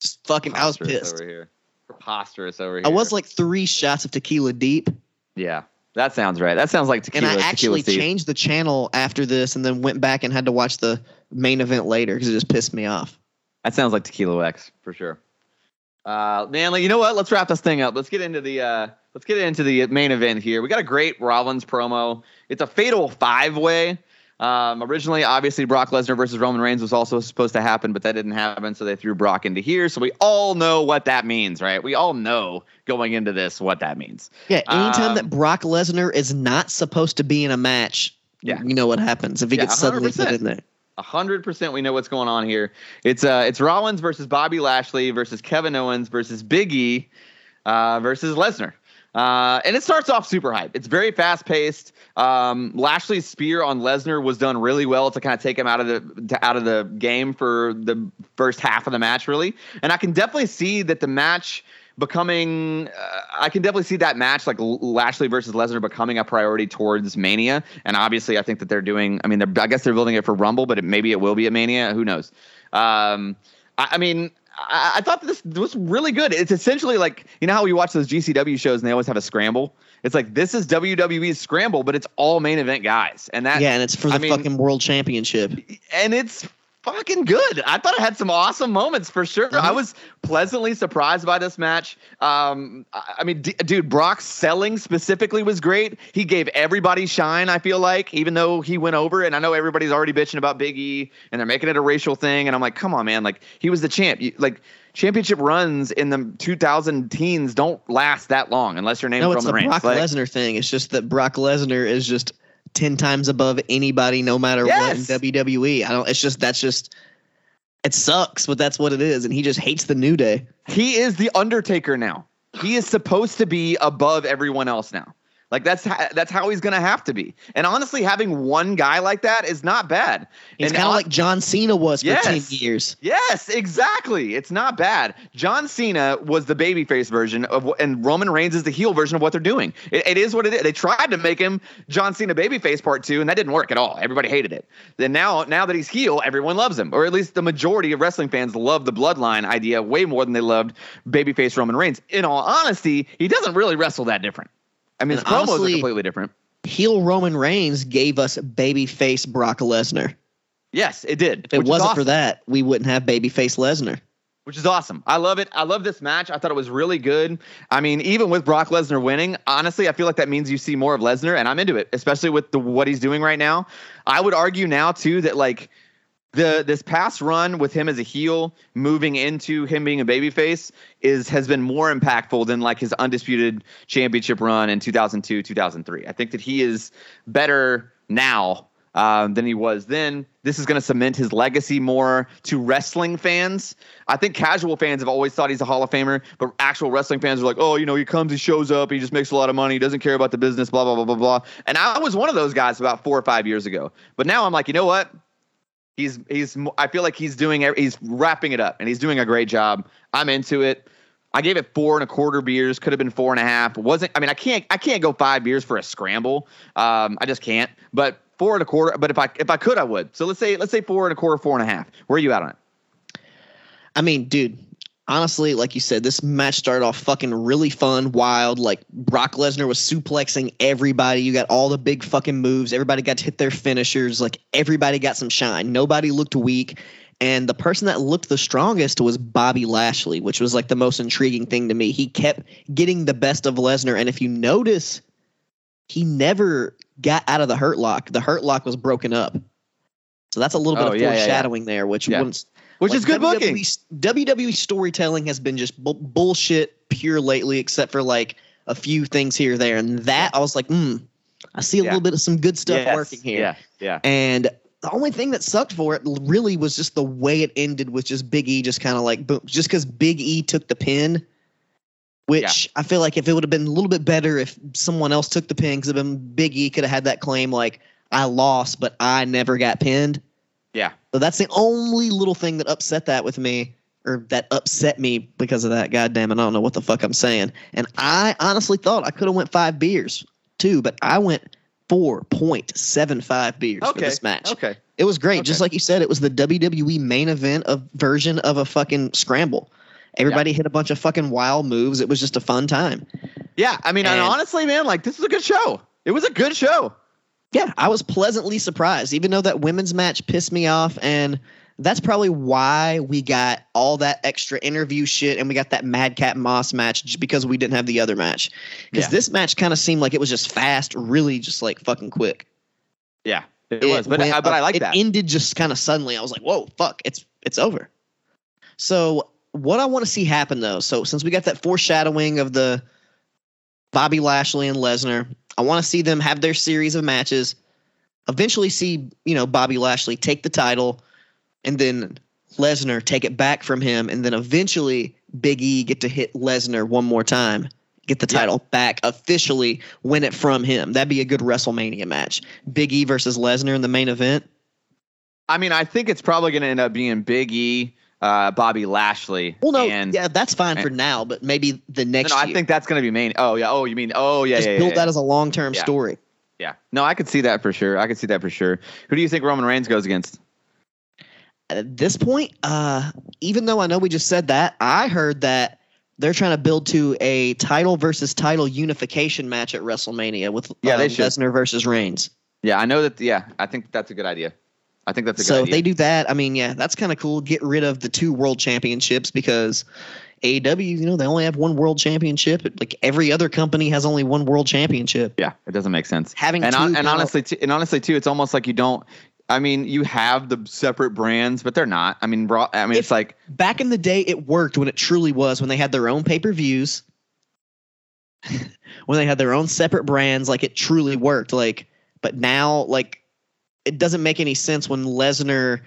just fucking I was pissed over here. Preposterous over here. I was like three shots of tequila deep, yeah, that sounds right. That sounds like tequila. and. I actually changed the channel after this, and then went back and had to watch the main event later because it just pissed me off. That sounds like Tequila X for sure. Uh, Manly, you know what? Let's wrap this thing up. Let's get into the uh, let's get into the main event here. We got a great Rollins promo. It's a fatal five way. Um, originally, obviously, Brock Lesnar versus Roman Reigns was also supposed to happen, but that didn't happen, so they threw Brock into here. So we all know what that means, right? We all know going into this what that means. Yeah, anytime Um, that Brock Lesnar is not supposed to be in a match, Yeah. you know what happens if he Yeah, gets suddenly put 100%. in there. A hundred percent, we know what's going on here. It's uh, it's Rollins versus Bobby Lashley versus Kevin Owens versus Big E uh, versus Lesnar. Uh, and it starts off super hype. It's very fast paced. Um, Lashley's spear on Lesnar was done really well to kind of take him out of the out of the game for the first half of the match, really. And I can definitely see that the match becoming. Uh, I can definitely see that match like Lashley versus Lesnar becoming a priority towards Mania. And obviously, I think that they're doing. I mean, I guess they're building it for Rumble, but it, maybe it will be at Mania. Who knows? Um, I, I mean. I, I thought this was really good. It's essentially like you know how we watch those GCW shows and they always have a scramble. It's like this is WWE's scramble, but it's all main event guys, and that Yeah, and it's for the I mean- fucking world championship. and it's fucking good. I thought it had some awesome moments for sure. I Mhm. was pleasantly surprised by this match. Um, I mean, d- dude, Brock's selling specifically was great. He gave everybody shine. I feel like, even though he went over, and I know everybody's already bitching about Big E, and they're making it a racial thing, and I'm like, come on, man, like he was the champ. You, like championship runs in the 2000 teens don't last that long unless your name's No, it's Roman a Reigns. Brock Like, Lesnar thing. It's just that Brock Lesnar is just ten times above anybody, no matter Yes. what in WWE. I don't. It's just that's just. It sucks, but that's what it is, and he just hates the New Day. he is the Undertaker now. He is supposed to be above everyone else now. Like that's ha- that's how he's gonna have to be. And honestly, having one guy like that is not bad. He's kind of like John Cena was for Yes. ten years. Yes, exactly. It's not bad. John Cena was the babyface version of, what, and Roman Reigns is the heel version of what they're doing. It, it is what it is. They tried to make him John Cena babyface part two, and that didn't work at all. Everybody hated it. Then now, now that he's heel, everyone loves him, or at least the majority of wrestling fans love the bloodline idea way more than they loved babyface Roman Reigns. In all honesty, he doesn't really wrestle that different. I mean, his And promos are completely different. heel Roman Reigns gave us babyface Brock Lesnar. Yes, it did. If it wasn't for that, we wouldn't have babyface Lesnar. which is awesome. I love it. I love this match. I thought it was really good. I mean, even with Brock Lesnar winning, honestly, I feel like that means you see more of Lesnar, and I'm into it, especially with the what he's doing right now. I would argue now too that like the this past run with him as a heel, moving into him being a babyface, is has been more impactful than like his undisputed championship run in 2002, 2003. I think that he is better now um, than he was then. This is going to cement his legacy more to wrestling fans. I think casual fans have always thought he's a Hall of Famer, but actual wrestling fans are like, oh, you know, he comes, he shows up, he just makes a lot of money, he doesn't care about the business, blah, blah, blah, blah, blah. And I was one of those guys about four or five years ago. But now I'm like, you know what? He's he's. I feel like he's doing. He's wrapping it up, and he's doing a great job. I'm into it. I gave it four and a quarter beers. Could have been four and a half. Wasn't. I mean, I can't. I can't go five beers for a scramble. Um, I just can't. But four and a quarter. But if I if I could, I would. So let's say let's say four and a quarter, four and a half. Where are you at on it? I mean, dude, honestly, like you said, this match started off fucking really fun, wild. Like Brock Lesnar was suplexing everybody. You got all the big fucking moves. Everybody got to hit their finishers. Like everybody got some shine. Nobody looked weak. And the person that looked the strongest was Bobby Lashley, which was like the most intriguing thing to me. He kept getting the best of Lesnar. And if you notice, he never got out of the hurt lock. The hurt lock was broken up. So that's a little bit Oh, of yeah, yeah, yeah. foreshadowing there, which Yeah. Which like, is good booking. WWE, WWE storytelling has been just bu- bullshit pure lately, except for like a few things here or there. And that I was like, hmm, I see a Yeah. little bit of some good stuff Yes. working here. Yeah. Yeah. And the only thing that sucked for it really was just the way it ended with just Big E just kind of like boom, just because Big E took the pin. Which I feel like if it would have been a little bit better if someone else took the pin, because been Big E could have had that claim like I lost, but I never got pinned. Yeah. So that's the only little thing that upset that with me, or that upset me because of that. God damn it, I don't know what the fuck I'm saying. And I honestly thought I could have went five beers too, but I went four point seven five beers for this match. Okay. It was great, just like you said. It was the WWE main event of version of a fucking scramble. Everybody hit a bunch of fucking wild moves. It was just a fun time. Yeah. I mean, and And- honestly, man, like this is a good show. It was a good show. Yeah, I was pleasantly surprised, even though that women's match pissed me off. And that's probably why we got all that extra interview shit and we got that Madcap Moss match just because we didn't have the other match. Because Yeah. this match kind of seemed like it was just fast, really just like fucking quick. Yeah. It, was, but I, but I like it that. It ended just kind of suddenly. I was like, whoa, fuck, it's it's over. So what I want to see happen though, so since we got that foreshadowing of the Bobby Lashley and Lesnar, I want to see them have their series of matches. Eventually, see you know Bobby Lashley take the title, and then Lesnar take it back from him, and then eventually Big E get to hit Lesnar one more time, get the Yeah. title back officially, win it from him. That'd be a good WrestleMania match. Big E versus Lesnar in the main event. I mean, I think it's probably going to end up being Big E, uh, Bobby Lashley. Well, no, and, yeah, that's fine for now, but maybe the No, next no, I year. think that's going to be main. Oh yeah. Oh, you mean? Oh yeah. just yeah, build yeah, that as a long term Yeah. story. yeah. No, I could see that for sure. I could see that for sure. Who do you think Roman Reigns goes against? At this point, uh, even though I know we just said that, I heard that they're trying to build to a title versus title unification match at WrestleMania with Yeah, should. Lesnar versus Reigns. Yeah, I know that. Yeah, I think that's a good idea. I think that's a good So if they do that, I mean, yeah, that's kind of cool. Get rid of the two world championships because AEW, you know, they only have one world championship. Like every other company has only one world championship. yeah, it doesn't make sense. Having and two on, and honestly, t- and honestly too, it's almost like you don't. I mean, you have the separate brands, but they're not. I mean, I mean, If- it's like back in the day it worked when it truly was when they had their own pay-per-views when they had their own separate brands like it truly worked like but now like it doesn't make any sense when Lesnar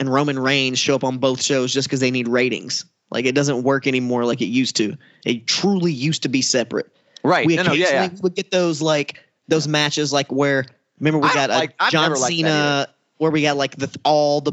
and Roman Reigns show up on both shows just because they need ratings like it doesn't work anymore like it used to it truly used to be separate right. we no, no, occasionally yeah, yeah. would get those like those matches like where remember we I got uh, like- I've John never liked that Cena where we got like the all the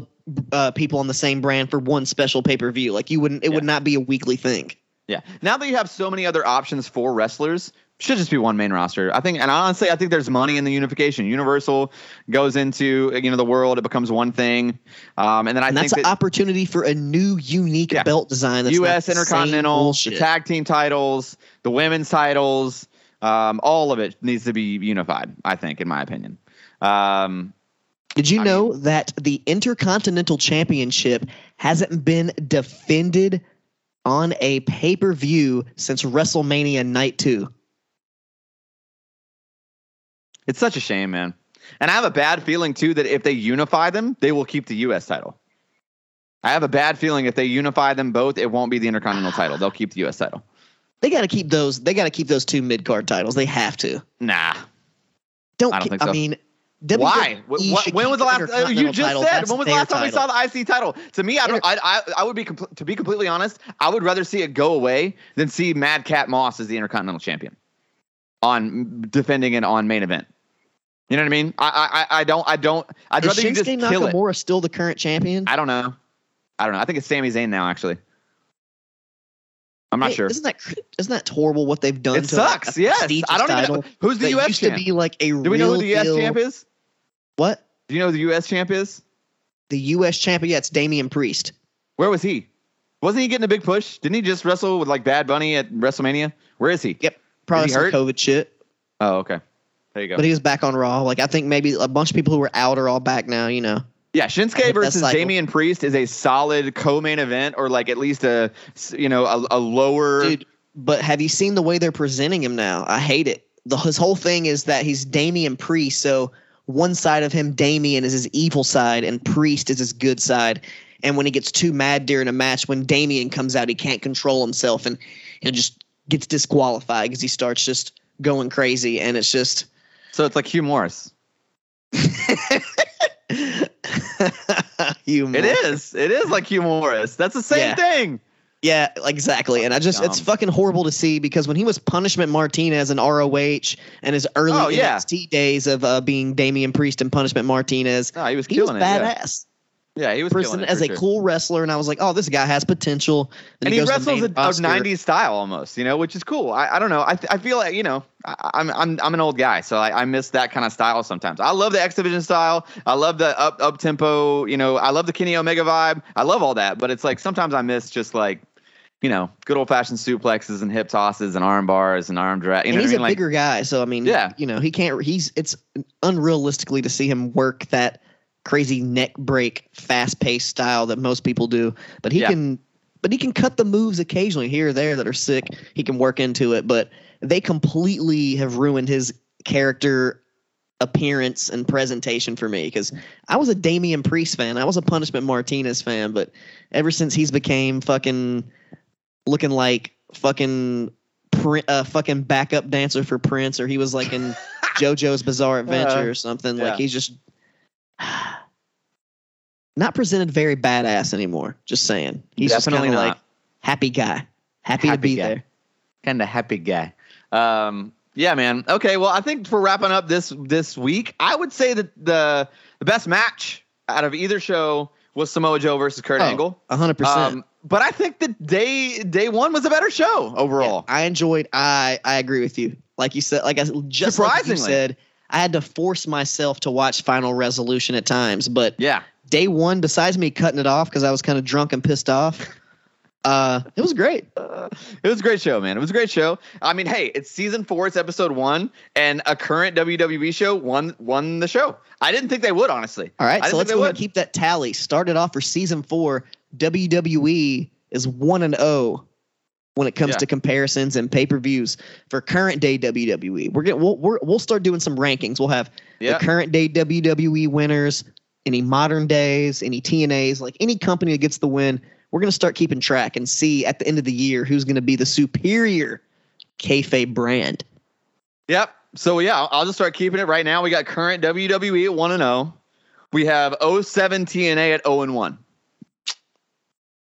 uh, people on the same brand for one special pay per view. Like you wouldn't, it would not be a weekly thing. Yeah. Now that you have so many other options for wrestlers, should just be one main roster. I think, and honestly, I think there's money in the unification. Universal goes into you know the world, it becomes one thing, um, and then I And think that's an opportunity for a new, unique Yeah. belt design. That's U.S. Intercontinental, the tag team titles, the women's titles. Um, all of it needs to be unified. I think, in my opinion. Um, Did you I know that the Intercontinental Championship hasn't been defended on a pay per view since WrestleMania Night 2? It's such a shame, man. And I have a bad feeling too that if they unify them, they will keep the U.S. title. I have a bad feeling if they unify them both, it won't be the Intercontinental title. They'll keep the U.S. title. They got to keep those. They got to keep those two mid card titles. They have to. Nah. Don't. I don't think I mean, Why? WWE Wh- should when was the last? uh, you just title. said. That's When was the last time we title. saw the IC title? To me, I don't. I, I, I would be compl- to be completely honest. I would rather see it go away than see Madcap Moss as the Intercontinental Champion, on defending it on main event. You know what I mean? I I I don't I don't. I'd Is rather you Shinsuke just kill it. Nakamura still the current champion? I don't know. I don't know. I think it's Sami Zayn now. Actually, I'm not Hey, sure. Isn't that isn't that horrible what they've done? It to like, sucks. a yes. I don't even know who's the U.S. used champ. to be like a Do we know who the U.S. real champ is? What? Do you know who the U.S. champ is? The U.S. champion? Yeah, it's Damian Priest. Where was he? Wasn't he getting a big push? Didn't he just wrestle with like Bad Bunny at WrestleMania? Where is he? Yep. Probably some hurt? COVID shit. Oh, okay. There you go. But he was back on Raw. Like I think maybe a bunch of people who were out are all back now. You know. yeah, Shinsuke versus cycle. Damian Priest is a solid co-main event, or like at least a you know a, a lower. Dude, but have you seen the way they're presenting him now? I hate it. The, his whole thing is that he's Damian Priest, so one side of him, Damian, is his evil side, and Priest is his good side. And when he gets too mad during a match, when Damian comes out, he can't control himself and he'll just gets disqualified because he starts just going crazy. And it's just So it's like Hugh Morrus. humor. It is. It is like Hugh Morrus. That's the same Yeah. thing. Yeah, exactly. And I just it's fucking horrible to see because when he was Punishment Martinez in ROH and his early Oh, yeah. NXT days of uh, being Damian Priest and Punishment Martinez, No, he was he was killing it. Yeah. Yeah, he was it as a sure. cool wrestler, and I was like, oh, this guy has potential. Then and he, goes wrestles a, a 90s style almost, you know, which is cool. I, I don't know. I, th- I feel like, you know, I, I'm, I'm, I'm an old guy, so I, I miss that kind of style sometimes. I love the X Division style. I love the up, up tempo, you know, I love the Kenny Omega vibe. I love all that, but it's like sometimes I miss just like, you know, good old fashioned suplexes and hip tosses and arm bars and arm drag. You And know he's I mean? a Like, bigger guy, so I mean, Yeah. you know, he can't. He's it's unrealistically to see him work that crazy neck break, fast paced style that most people do. But he Yeah. can, but he can cut the moves occasionally here or there that are sick. He can work into it, but they completely have ruined his character appearance and presentation for me because I was a Damian Priest fan. I was a Punishment Martinez fan, but ever since he's became fucking looking like fucking Prin- uh, fucking backup dancer for Prince, or he was like in JoJo's Bizarre Adventure or something. yeah. Like he's just not presented very badass anymore. Just saying, he's Definitely just kind of like happy guy, happy, to be guy. there. kind of happy guy. Um, yeah, man. Okay, well, I think for wrapping up this this week, I would say that the the best match out of either show was Samoa Joe versus Kurt Oh, Angle. A hundred percent. Um, but I think that day day one was a better show overall. I enjoyed. I I agree with you. Like you said, like I just like you Surprisingly. said, I had to force myself to watch Final Resolution at times, but Yeah, day one, besides me cutting it off because I was kind of drunk and pissed off, uh, it was great. it was a great show, man. It was a great show. I mean, hey, it's season four, it's episode one, and a current WWE show won won the show. I didn't think they would, honestly. All right, I so let's go ahead and keep that tally. Started off for season four. WWE is one and zero when it comes Yeah. to comparisons and pay per views for current day WWE. We're getting we'll we're, we'll start doing some rankings. We'll have Yeah. the current day WWE winners, any modern days, any TNAs, like any company that gets the win. We're gonna start keeping track and see at the end of the year who's gonna be the superior kayfabe brand. Yep. So yeah, I'll- just start keeping it right now. We got current WWE at one and zero. We have 07 TNA at zero and one.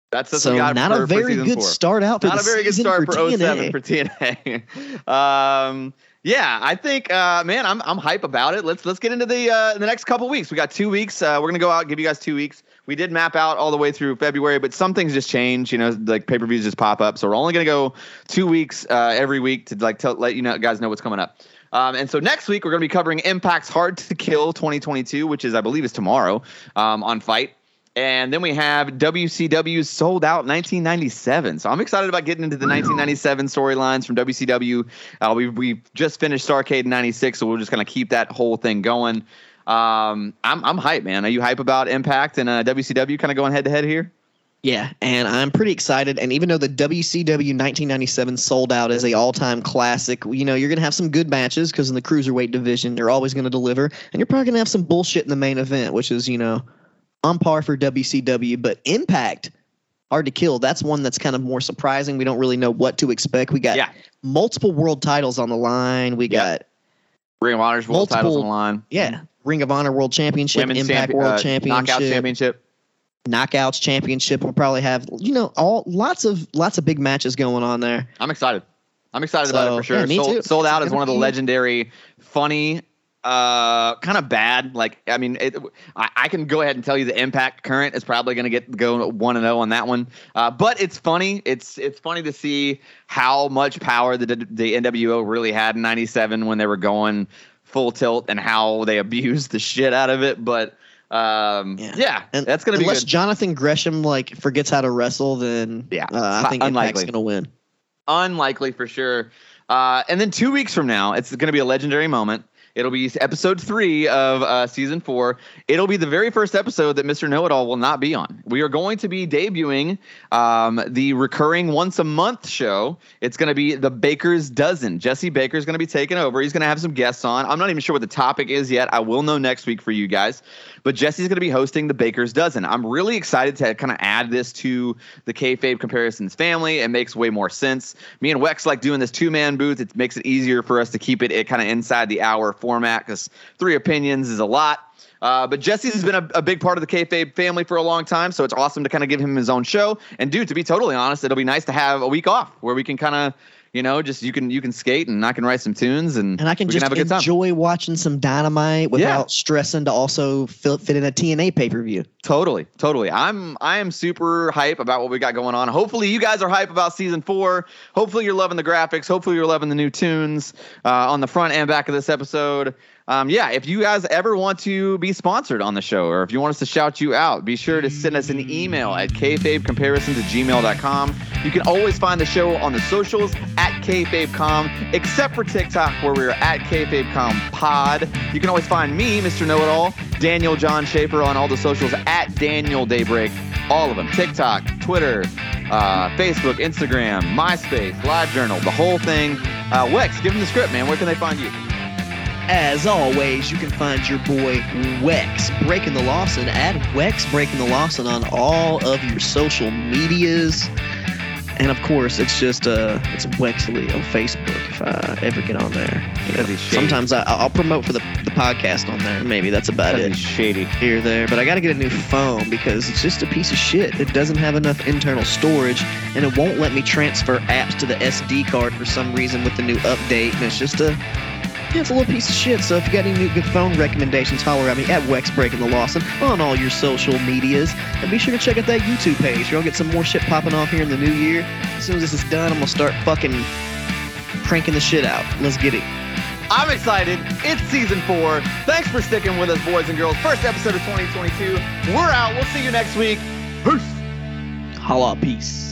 That's that's so not for, a very good four. start out for Not a very good start for, for 07 for TNA. um, yeah, I think uh, man, I'm I'm hype about it. Let's let's get into the uh, the next couple weeks. We got two weeks. Uh, we're gonna go out, give you guys two weeks. We did map out all the way through February, but some things just change. You know, like pay per views just pop up. So we're only gonna go two weeks uh, every week to like tell, let you know guys know what's coming up. Um, and so next week we're going to be covering Impact's Hard to Kill 2022, which is I believe is tomorrow um, on FITE. And then we have WCW Souled Out 1997. So I'm excited about getting into the 1997 storylines from WCW. Uh, we we just finished Starcade in '96, so we're just gonna keep that whole thing going. Um, I'm I'm hype, man. Are you hype about Impact and uh, WCW kind of going head to head here? Yeah, and I'm pretty excited. And even though the WCW 1997 Souled Out as a all-time classic, you know you're gonna have some good matches because in the cruiserweight division they're always gonna deliver, and you're probably gonna have some bullshit in the main event, which is you know on par for WCW. But Impact, hard to kill. That's one that's kind of more surprising. We don't really know what to expect. We got Yeah. multiple world titles on the line. We got Ring of Honor's world titles on the line. yeah, Ring of Honor World Championship, Women's Impact champion, World uh, Championship, Knockout Championship. Knockouts Championship. We'll probably have you know all lots of lots of big matches going on there. I'm excited. I'm excited about it for sure. yeah, me sold, too. Souled Out It's is one of the legendary, funny, uh, kind of bad. Like, I mean, it, I, I can go ahead and tell you the Impact current is probably going to get go one and zero on that one. Uh, but it's funny. It's it's funny to see how much power the the NWO really had in '97 when they were going full tilt and how they abused the shit out of it. But um, Yeah. yeah, And that's going to be unless good. Jonathan Gresham like forgets how to wrestle, then Yeah, uh, I think unlikely. Impact's gonna win. unlikely for sure. Uh, and then two weeks from now, it's going to be a legendary moment. It'll be episode three of uh, season four. It'll be the very first episode that Mr. Know It All will not be on. We are going to be debuting um, the recurring once a month show. It's going to be the Baker's Dozen. Jesse Baker is going to be taking over. He's going to have some guests on. I'm not even sure what the topic is yet. I will know next week for you guys. But Jesse's going to be hosting the Baker's Dozen. I'm really excited to kind of add this to the kayfabe comparisons family. It makes way more sense. Me and Wex like doing this two man booth. It makes it easier for us to keep it, it kind of inside the hour format because three opinions is a lot. Uh, but Jesse's been a, a big part of the kayfabe family for a long time, so it's awesome to kind of give him his own show. And dude, to be totally honest, it'll be nice to have a week off where we can kind of, you know, just you can you can skate and I can write some tunes and And I can just have a good time. enjoy watching some Dynamite without stressing to also fit, fit in a TNA pay per view. Totally, totally. I'm I am super hype about what we got going on. Hopefully, you guys are hype about season four. Hopefully, you're loving the graphics. Hopefully, you're loving the new tunes uh, on the front and back of this episode. Um, yeah, if you guys ever want to be sponsored on the show, or if you want us to shout you out, be sure to send us an email at kfabecomparison at gmail.com. You can always find the show on the socials at kfabecom, except for TikTok, where we're at kfabecom pod. You can always find me, Mr. Know It All, Daniel John Schaefer, on all the socials at Daniel Daybreak. All of them TikTok, Twitter, uh, Facebook, Instagram, MySpace, LiveJournal, the whole thing. Uh, Wex, give them the script, man. Where can they find you? As always, you can find your boy Wex Breaking the Lawson at Wex Breaking the Lawson on all of your social medias. And of course, it's just uh, it's Wexley on Facebook if I ever get on there. You know, Because he's shady. sometimes I, I'll promote for the, the podcast on there. Maybe that's about it. Shady. here there, but I got to get a new phone because it's just a piece of shit. It doesn't have enough internal storage, and it won't let me transfer apps to the SD card for some reason with the new update. And it's just a, yeah, it's a little piece of shit. So if you got any new good phone recommendations, holler at me at Wex Breaking the Lawson on all your social medias, and be sure to check out that YouTube page. You'll get some more shit popping off here in the new year. As soon as this is done, I'm gonna start fucking cranking the shit out. Let's get it. I'm excited. It's season four. Thanks for sticking with us, boys and girls. First episode of 2022. We're out. We'll see you next week. Peace. Holla, peace.